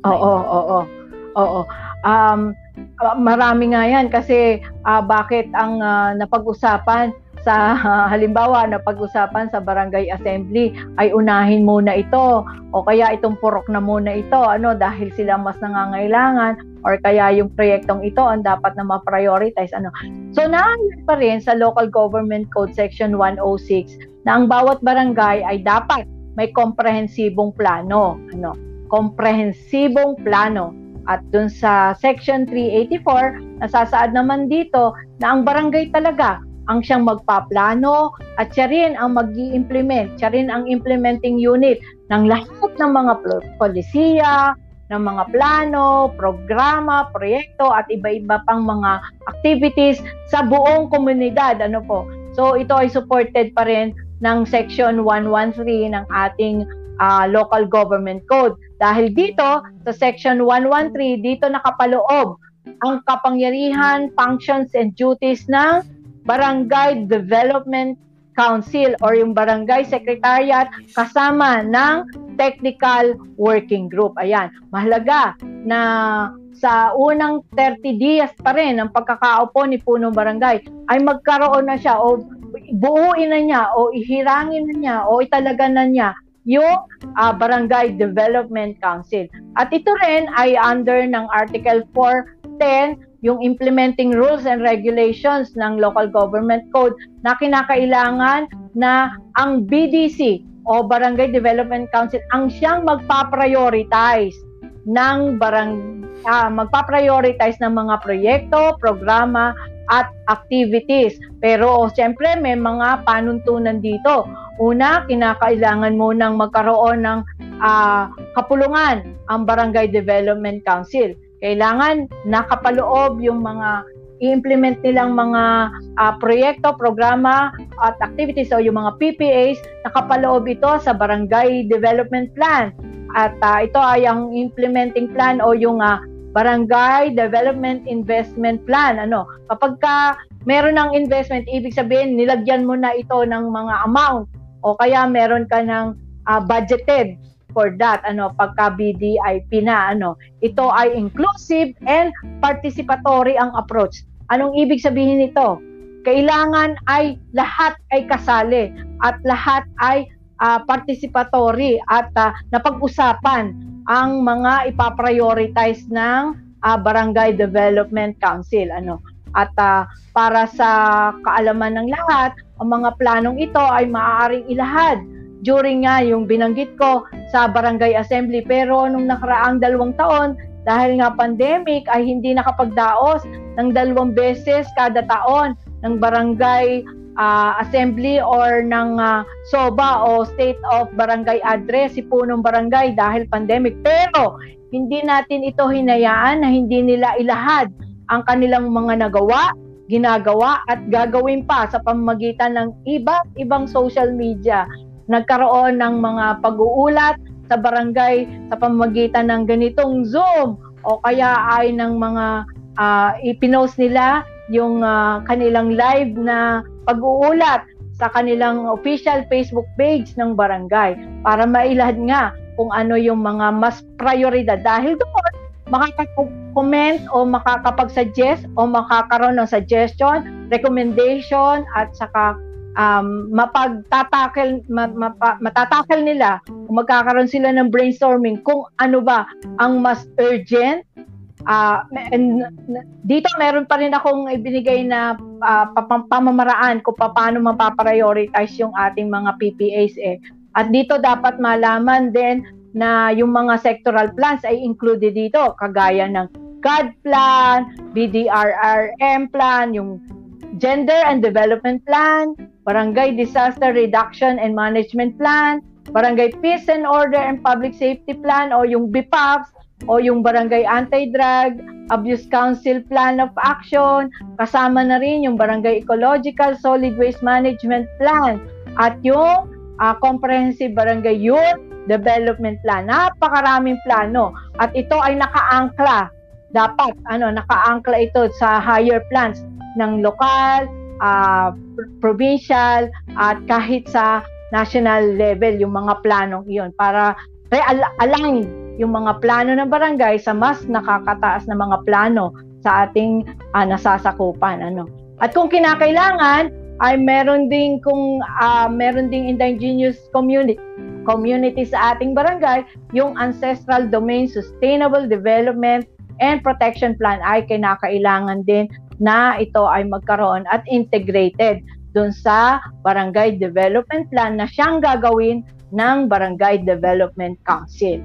Oo, oo, oo. Oo. Um, marami nga yan kasi uh, bakit ang uh, napag-usapan sa (laughs) halimbawa na pag-usapan sa barangay assembly ay unahin muna ito. O kaya itong purok na muna ito ano dahil sila mas nangangailangan or kaya yung proyektong ito ang dapat na ma-prioritize ano. So naayon pa rin sa local government code section 106 na ang bawat barangay ay dapat may komprehensibong plano ano. Komprehensibong plano. At dun sa section 384 nasasaad naman dito na ang barangay talaga ang siyang magpaplano at siya rin ang mag implement siya rin ang implementing unit ng lahat ng mga polisiya, ng mga plano, programa, proyekto at iba-iba pang mga activities sa buong komunidad. Ano po? So ito ay supported pa rin ng Section 113 ng ating uh, local government code. Dahil dito, sa Section 113, dito nakapaloob ang kapangyarihan, functions, and duties ng Barangay Development Council or yung Barangay Secretariat kasama ng Technical Working Group. Ayan, mahalaga na sa unang 30 days pa rin ng pagkakaupo ni Punong Barangay ay magkaroon na siya o buuin na niya o ihirangin na niya o italaga na niya yung uh, Barangay Development Council. At ito rin ay under ng Article 410 yung implementing rules and regulations ng local government code na kinakailangan na ang BDC o Barangay Development Council ang siyang magpa-prioritize ng barang uh, magpa-prioritize ng mga proyekto, programa at activities. Pero oh, siyempre may mga panuntunan dito. Una, kinakailangan mo nang magkaroon ng uh, kapulungan ang Barangay Development Council kailangan nakapaloob yung mga i-implement nilang mga uh, proyekto, programa at activities o yung mga PPAs, nakapaloob ito sa Barangay Development Plan. At uh, ito ay ang implementing plan o yung uh, Barangay Development Investment Plan. Ano, kapag ka meron ng investment, ibig sabihin nilagyan mo na ito ng mga amount o kaya meron ka ng uh, budgeted for that ano pagka BDIP na ano ito ay inclusive and participatory ang approach. Anong ibig sabihin nito? Kailangan ay lahat ay kasali at lahat ay uh, participatory at uh, napag-usapan ang mga ipaprioritize ng uh, Barangay Development Council ano. At uh, para sa kaalaman ng lahat ang mga planong ito ay maaaring ilahad during nga yung binanggit ko sa barangay assembly. Pero nung nakaraang dalawang taon, dahil nga pandemic, ay hindi nakapagdaos ng dalawang beses kada taon ng barangay uh, assembly or ng uh, SOBA o State of Barangay Address, si punong barangay dahil pandemic. Pero hindi natin ito hinayaan na hindi nila ilahad ang kanilang mga nagawa, ginagawa at gagawin pa sa pamamagitan ng iba't ibang social media nagkaroon ng mga pag-uulat sa barangay sa pamamagitan ng ganitong Zoom o kaya ay ng mga uh, ipinost nila yung uh, kanilang live na pag-uulat sa kanilang official Facebook page ng barangay para mailahad nga kung ano yung mga mas prioridad. Dahil doon makaka-comment o makakapag-suggest o makakaroon ng suggestion, recommendation at saka um, mapagtatakel ma, mapa, matatakel nila kung magkakaroon sila ng brainstorming kung ano ba ang mas urgent uh, and dito meron pa rin akong ibinigay na uh, pamamaraan kung paano mapaprioritize yung ating mga PPAs eh. At dito dapat malaman din na yung mga sectoral plans ay included dito kagaya ng CAD plan, BDRRM plan, yung Gender and Development Plan, Barangay Disaster Reduction and Management Plan, Barangay Peace and Order and Public Safety Plan o yung BPAPs o yung Barangay Anti-Drug Abuse Council Plan of Action, kasama na rin yung Barangay Ecological Solid Waste Management Plan at yung uh, Comprehensive Barangay Youth Development Plan. Napakaraming plano. At ito ay nakaangkla. Dapat ano nakaangkla ito sa higher plans ng lokal, uh, provincial, at kahit sa national level, yung mga planong iyon para align yung mga plano ng barangay sa mas nakakataas na mga plano sa ating uh, nasasakupan ano. At kung kinakailangan ay meron ding kung uh, meron ding indigenous community community sa ating barangay yung ancestral domain sustainable development and protection plan ay kinakailangan din na ito ay magkaroon at integrated dun sa Barangay Development Plan na siyang gagawin ng Barangay Development Council.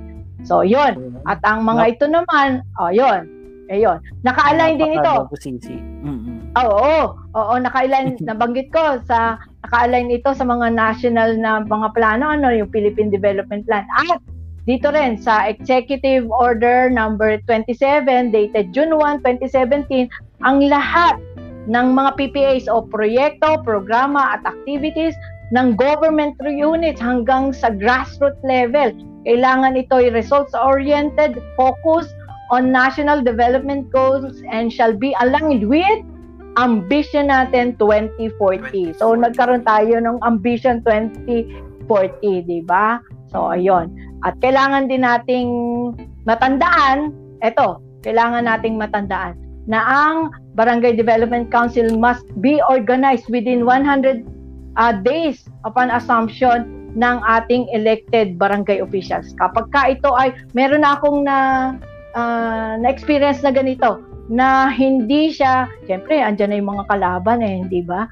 So, yon At ang mga ito naman, oh, yon Ayun. Naka-align din ito. Mm-hmm. Oo, oo, naka-align, (laughs) nabanggit ko sa naka-align ito sa mga national na mga plano, ano, yung Philippine Development Plan. At dito rin sa Executive Order number 27 dated June 1, 2017, ang lahat ng mga PPAs o proyekto, programa at activities ng government units hanggang sa grassroots level. Kailangan ito ay results-oriented, focus on national development goals and shall be aligned with ambition natin 2040. So nagkaroon tayo ng ambition 2040, di ba? So ayun. At kailangan din nating matandaan, eto, kailangan nating matandaan na ang Barangay Development Council must be organized within 100 uh, days upon assumption ng ating elected barangay officials. Kapag ka ito ay meron na akong na uh, na experience na ganito na hindi siya, siyempre andyan na yung mga kalaban eh, hindi ba?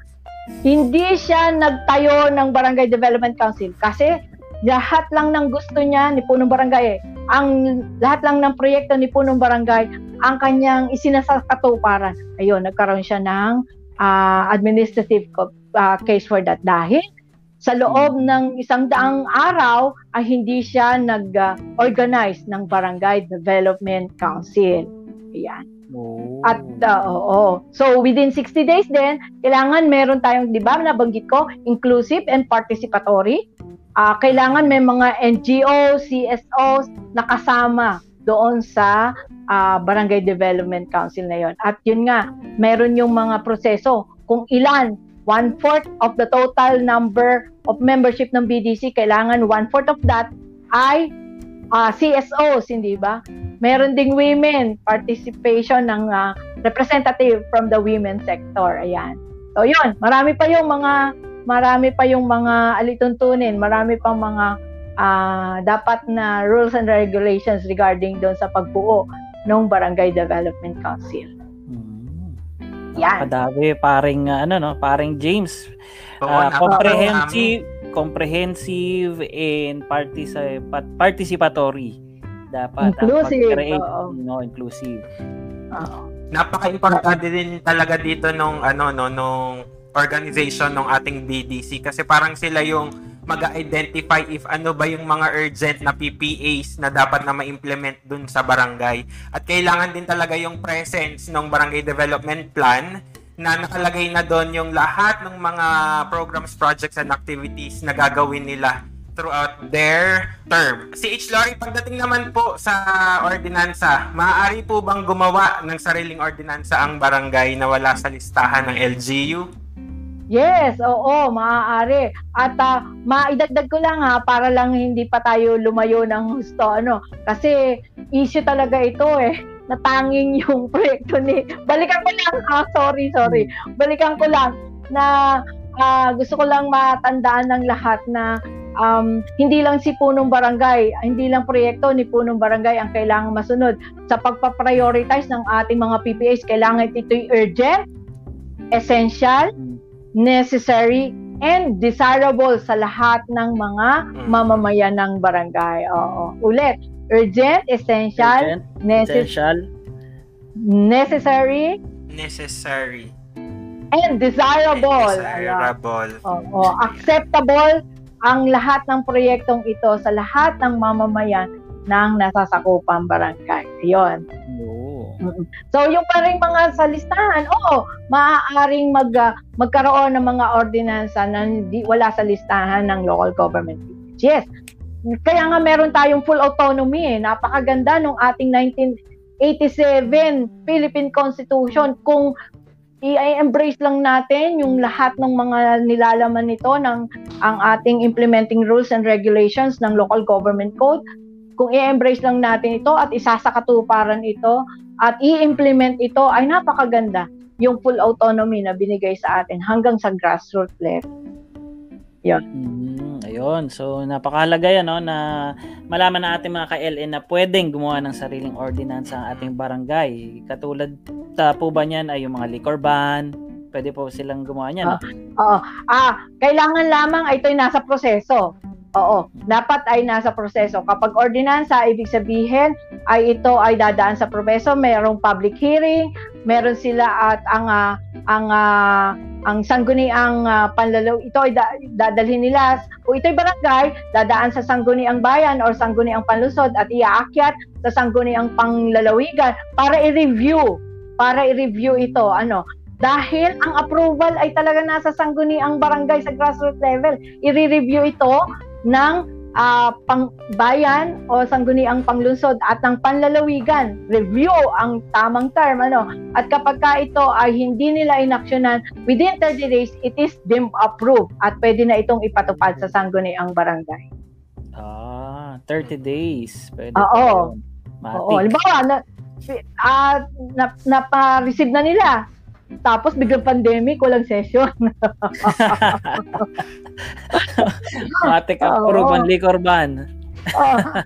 Hindi siya nagtayo ng Barangay Development Council kasi lahat lang ng gusto niya ni Punong Barangay eh. Ang lahat lang ng proyekto ni Punong Barangay ang kanyang isinasakatuparan. Ayun, nagkaroon siya ng uh, administrative uh, case for that dahil sa loob hmm. ng isang daang araw ay hindi siya nag-organize uh, ng Barangay Development Council. Ayan. Oh. At uh, oo. So within 60 days din, kailangan meron tayong 'di ba nabanggit ko, inclusive and participatory uh, kailangan may mga NGO, CSOs na kasama doon sa uh, Barangay Development Council na yon. At yun nga, meron yung mga proseso kung ilan, one-fourth of the total number of membership ng BDC, kailangan one-fourth of that ay uh, CSOs, hindi ba? Meron ding women participation ng uh, representative from the women sector. Ayan. So yun, marami pa yung mga marami pa yung mga alituntunin, marami pang mga uh, dapat na rules and regulations regarding doon sa pagbuo ng Barangay Development Council. Hmm. Yan. Kadami paring uh, ano no, paring James. Uh, comprehensive comprehensive and particip- participatory dapat inclusive uh, no inclusive uh, napaka-importante din talaga dito nung ano no nung organization ng ating BDC kasi parang sila yung mag-identify if ano ba yung mga urgent na PPAs na dapat na ma-implement dun sa barangay. At kailangan din talaga yung presence ng barangay development plan na nakalagay na doon yung lahat ng mga programs, projects, and activities na gagawin nila throughout their term. Si H. Lori, pagdating naman po sa ordinansa, maaari po bang gumawa ng sariling ordinansa ang barangay na wala sa listahan ng LGU? Yes, oo, maaari. At uh, maidagdag ko lang ha, para lang hindi pa tayo lumayo ng gusto, ano, kasi issue talaga ito eh, natanging yung (laughs) proyekto ni, balikan ko lang, ah, sorry, sorry, balikan ko lang, na uh, gusto ko lang matandaan ng lahat na um, hindi lang si Punong Barangay, hindi lang proyekto ni Punong Barangay ang kailangang masunod. Sa pagpa-prioritize ng ating mga PPAs, kailangan ito'y urgent, essential, necessary and desirable sa lahat ng mga mm. mamamayan ng barangay. Oo. Ulit, urgent, essential, urgent, necess- essential, necessary, necessary, and desirable. And desirable. Oo. Acceptable ang lahat ng proyektong ito sa lahat ng mamamayan ng nasasakupang barangay. So yung pa rin mga sa listahan, oo, maaaring mag, uh, magkaroon ng mga ordinansa na hindi, wala sa listahan ng local government. Yes. Kaya nga meron tayong full autonomy eh. Napakaganda nung ating 1987 Philippine Constitution kung i-embrace lang natin yung lahat ng mga nilalaman nito ng ang ating implementing rules and regulations ng local government code kung i-embrace lang natin ito at isasakatuparan ito at i-implement ito ay napakaganda yung full autonomy na binigay sa atin hanggang sa grassroots level. Yun. Mm, ayun. So, napakahalaga yan, no, na malaman na ating mga ka-LN na pwedeng gumawa ng sariling ordinance ang ating barangay. Katulad ta po ba niyan ay yung mga liquor ban, pwede po silang gumawa niyan, no? Oo. Ah, kailangan lamang ay ito'y nasa proseso. Oo, dapat ay nasa proseso. Kapag ordinansa, ibig sabihin ay ito ay dadaan sa proseso, mayroong public hearing, meron sila at ang uh, ang uh, ang sangguniang uh, panlalaw ito ay da, dadalhin nila. O ito'y barangay dadaan sa sangguniang bayan or sangguniang panlusod at iaakyat sa sangguniang panglalawigan para i-review para i-review ito. Ano? Dahil ang approval ay talaga nasa sangguniang barangay sa grassroots level. I-review ito ng uh, pangbayan o sangguniang panglunsod at ng panlalawigan. Review ang tamang term. Ano? At kapag ka ito ay hindi nila inaksyonan, within 30 days, it is deemed approved at pwede na itong ipatupad sa sangguniang barangay. Ah, 30 days. Pwede Oo. Oo. Halimbawa, na, uh, na, napa-receive na nila tapos biglang pandemic, walang session. Matik approve ang liquor ban. uh,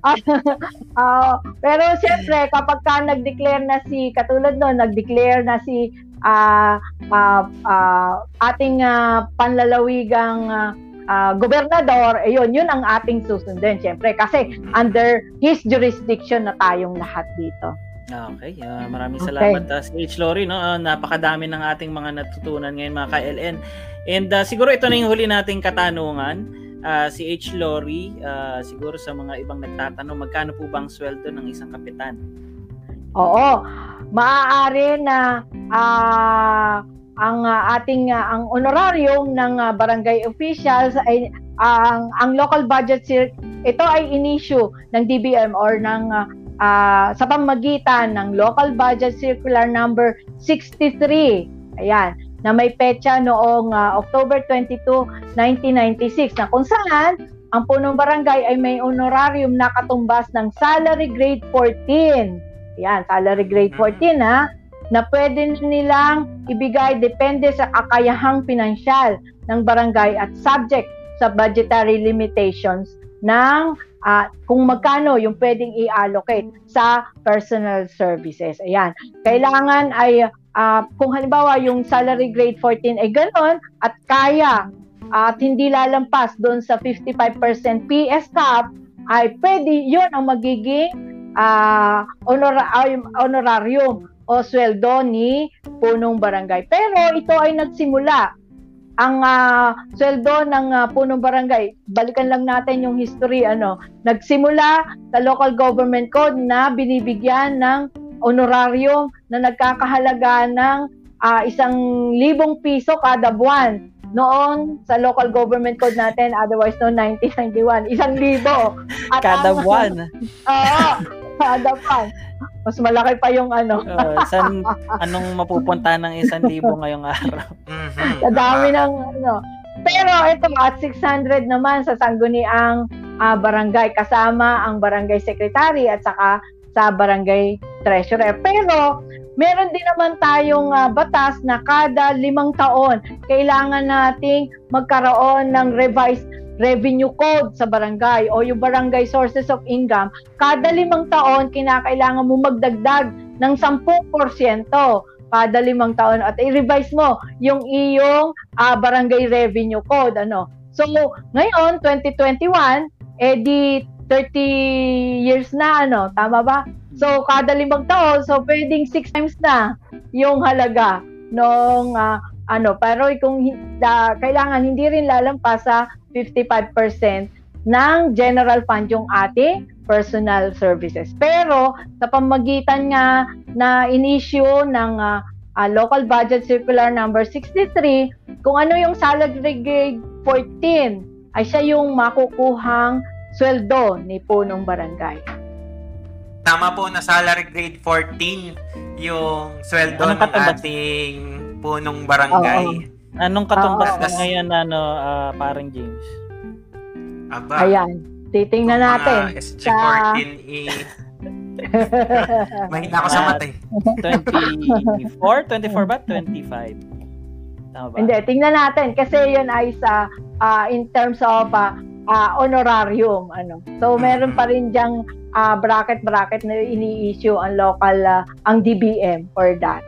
uh, pero siyempre, kapag ka nag-declare na si, katulad no, nag-declare na si uh, uh, uh, ating uh, panlalawigang uh, uh, gobernador, ayun, yun ang ating susundin, siyempre. Kasi under his jurisdiction na tayong lahat dito. Okay, uh, maraming salamat okay. uh, si H. Lori. No? Uh, napakadami ng ating mga natutunan ngayon mga ka-LN. And uh, siguro ito na yung huli nating katanungan. Uh, si H. Lori, uh, siguro sa mga ibang nagtatanong, magkano po bang sweldo ng isang kapitan? Oo, maaari na uh, ang uh, ating uh, ang honorarium ng uh, barangay officials ay uh, ang ang local budget ito ay inisyu ng DBM or ng uh, uh, sa pamagitan ng Local Budget Circular Number 63. Ayan, na may petsa noong uh, October 22, 1996 na kung saan ang punong barangay ay may honorarium na katumbas ng salary grade 14. Ayan, salary grade 14 ha, na pwede nilang ibigay depende sa kakayahang pinansyal ng barangay at subject sa budgetary limitations ng uh, kung magkano yung pwedeng i-allocate sa personal services. Ayan. Kailangan ay uh, kung halimbawa yung salary grade 14 ay ganoon at kaya at hindi lalampas doon sa 55% PS cap ay pwede yun ang magiging uh, honor- honorarium o sweldo ni punong barangay. Pero ito ay nagsimula ang uh, sweldo ng uh, punong barangay, balikan lang natin yung history, ano, nagsimula sa local government code na binibigyan ng honorarium na nagkakahalaga ng uh, isang libong piso kada buwan noon sa local government code natin, otherwise no 1991, isang libo. At kada ang, buwan. (laughs) Oo. Kada pan. Mas malaki pa yung ano. Uh, san, anong mapupunta ng isang libo ngayong araw? Mhm. Sa dami ng ano. Pero ito at 600 naman sa sangguniang uh, barangay kasama ang barangay secretary at saka sa barangay treasurer. Pero meron din naman tayong uh, batas na kada limang taon kailangan nating magkaroon ng revised revenue code sa barangay o yung barangay sources of income, kada limang taon kinakailangan mo magdagdag ng 10% kada limang taon. At i-revise mo yung iyong uh, barangay revenue code ano. So ngayon 2021 eh di 30 years na ano. Tama ba? So kada limang taon so pwedeng 6 times na yung halaga nung uh, ano pero kung uh, kailangan hindi rin lalampas sa 55% ng general fund yung ating personal services. Pero sa pamagitan nga na in-issue ng uh, uh, local budget circular number 63, kung ano yung salary grade 14 ay siya yung makukuhang sweldo ni punong barangay. Tama po na salary grade 14 yung sweldo ng ating punong barangay. Oo. Anong katumbas na ngayon ano uh, parang James? Aba. Ayan. Titingnan natin. SG14E. (laughs) Mahina ako sa mata eh. 24? 24 ba? 25? Tama ba? Hindi, tingnan natin. Kasi yun ay sa, uh, in terms of uh, uh, honorarium. Ano. So, meron pa rin diyang uh, bracket-bracket na ini-issue ang local, uh, ang DBM for that.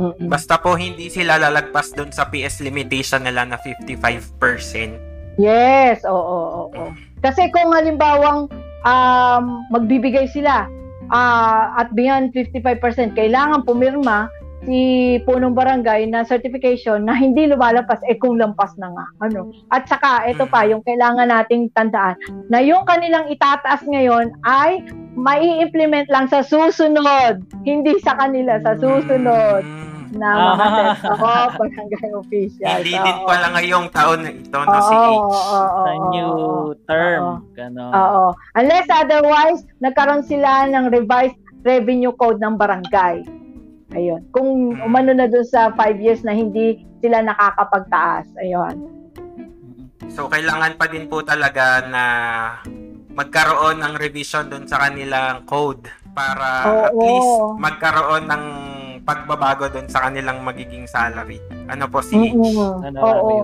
Mm-mm. Basta po hindi sila lalagpas doon sa PS limitation nila na 55%. Yes, oo, oo, oo. Kasi kung halimbawang um, magbibigay sila uh, at beyond 55%, kailangan pumirma si punong barangay na certification na hindi lumalabas eh kung lampas na nga. Ano? At saka ito pa yung kailangan nating tandaan na yung kanilang itataas ngayon ay mai-implement lang sa susunod. Hindi sa kanila sa susunod na mga ah. set of (laughs) barangay official. Hindi so, din pala ngayong taon na ito na oh, si H. Oh, oh, sa new term. Oo. Oo. Unless otherwise, nagkaroon sila ng revised revenue code ng barangay. Ayun. Kung hmm. umano na doon sa 5 years na hindi sila nakakapagtaas. Ayun. So, kailangan pa din po talaga na magkaroon ng revision doon sa kanilang code para Oo. at least magkaroon ng pagbabago doon sa kanilang magiging salary. Ano po si mm-hmm. ano, Oo.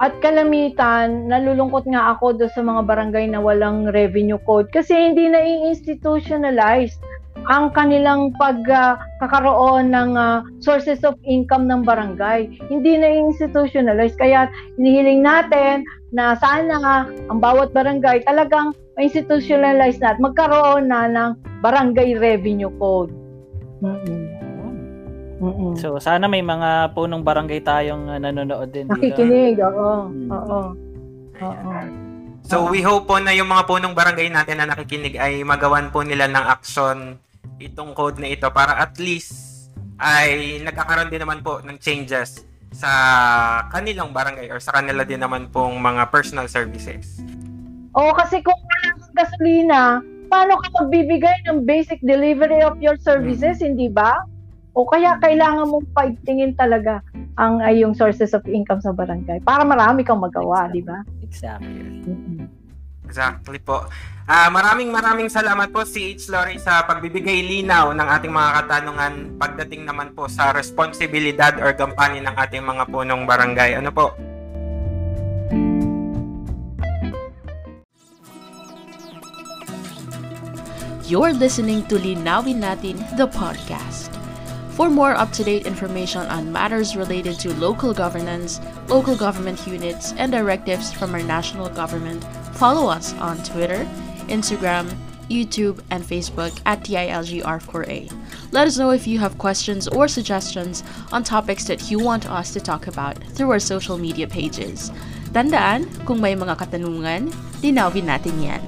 At kalamitan, nalulungkot nga ako doon sa mga barangay na walang revenue code kasi hindi na i-institutionalize ang kanilang pagkakaroon uh, ng uh, sources of income ng barangay. Hindi na institutionalize. Kaya hinihiling natin na sana ang bawat barangay talagang institutionalize na at magkaroon na ng barangay revenue code. Mm-hmm. Mm-mm. So sana may mga punong barangay tayong uh, nanonood din dito. Nakikinig, oo. Mm. Oo. Oo. So we hope po na yung mga punong barangay natin na nakikinig ay magawan po nila ng action itong code na ito para at least ay nagkakaroon din naman po ng changes sa kanilang barangay or sa kanila din naman pong mga personal services. Oo, kasi kung wala kang gasolina, paano ka magbibigay ng basic delivery of your services, hmm. hindi ba? O kaya kailangan mong pagtingin talaga ang ay yung sources of income sa barangay para marami kang magawa, exactly. di ba? Exactly. Mm-hmm. Exactly po. Uh, maraming maraming salamat po si H. Lori sa pagbibigay linaw ng ating mga katanungan pagdating naman po sa responsibilidad or gampanin ng ating mga punong barangay. Ano po? You're listening to Linawin Natin, the podcast. For more up to date information on matters related to local governance, local government units, and directives from our national government, follow us on Twitter, Instagram, YouTube, and Facebook at TILGR4A. Let us know if you have questions or suggestions on topics that you want us to talk about through our social media pages. Tandaan, kung may mga katanungan, linawin natin yan.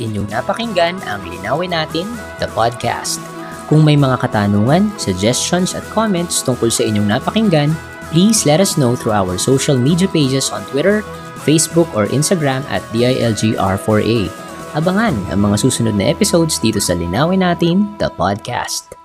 Inyong napakinggan ang Linawin Natin, the podcast. Kung may mga katanungan, suggestions at comments tungkol sa inyong napakinggan, please let us know through our social media pages on Twitter, Facebook, or Instagram at DILGR4A. Abangan ang mga susunod na episodes dito sa Linawin Natin, the podcast.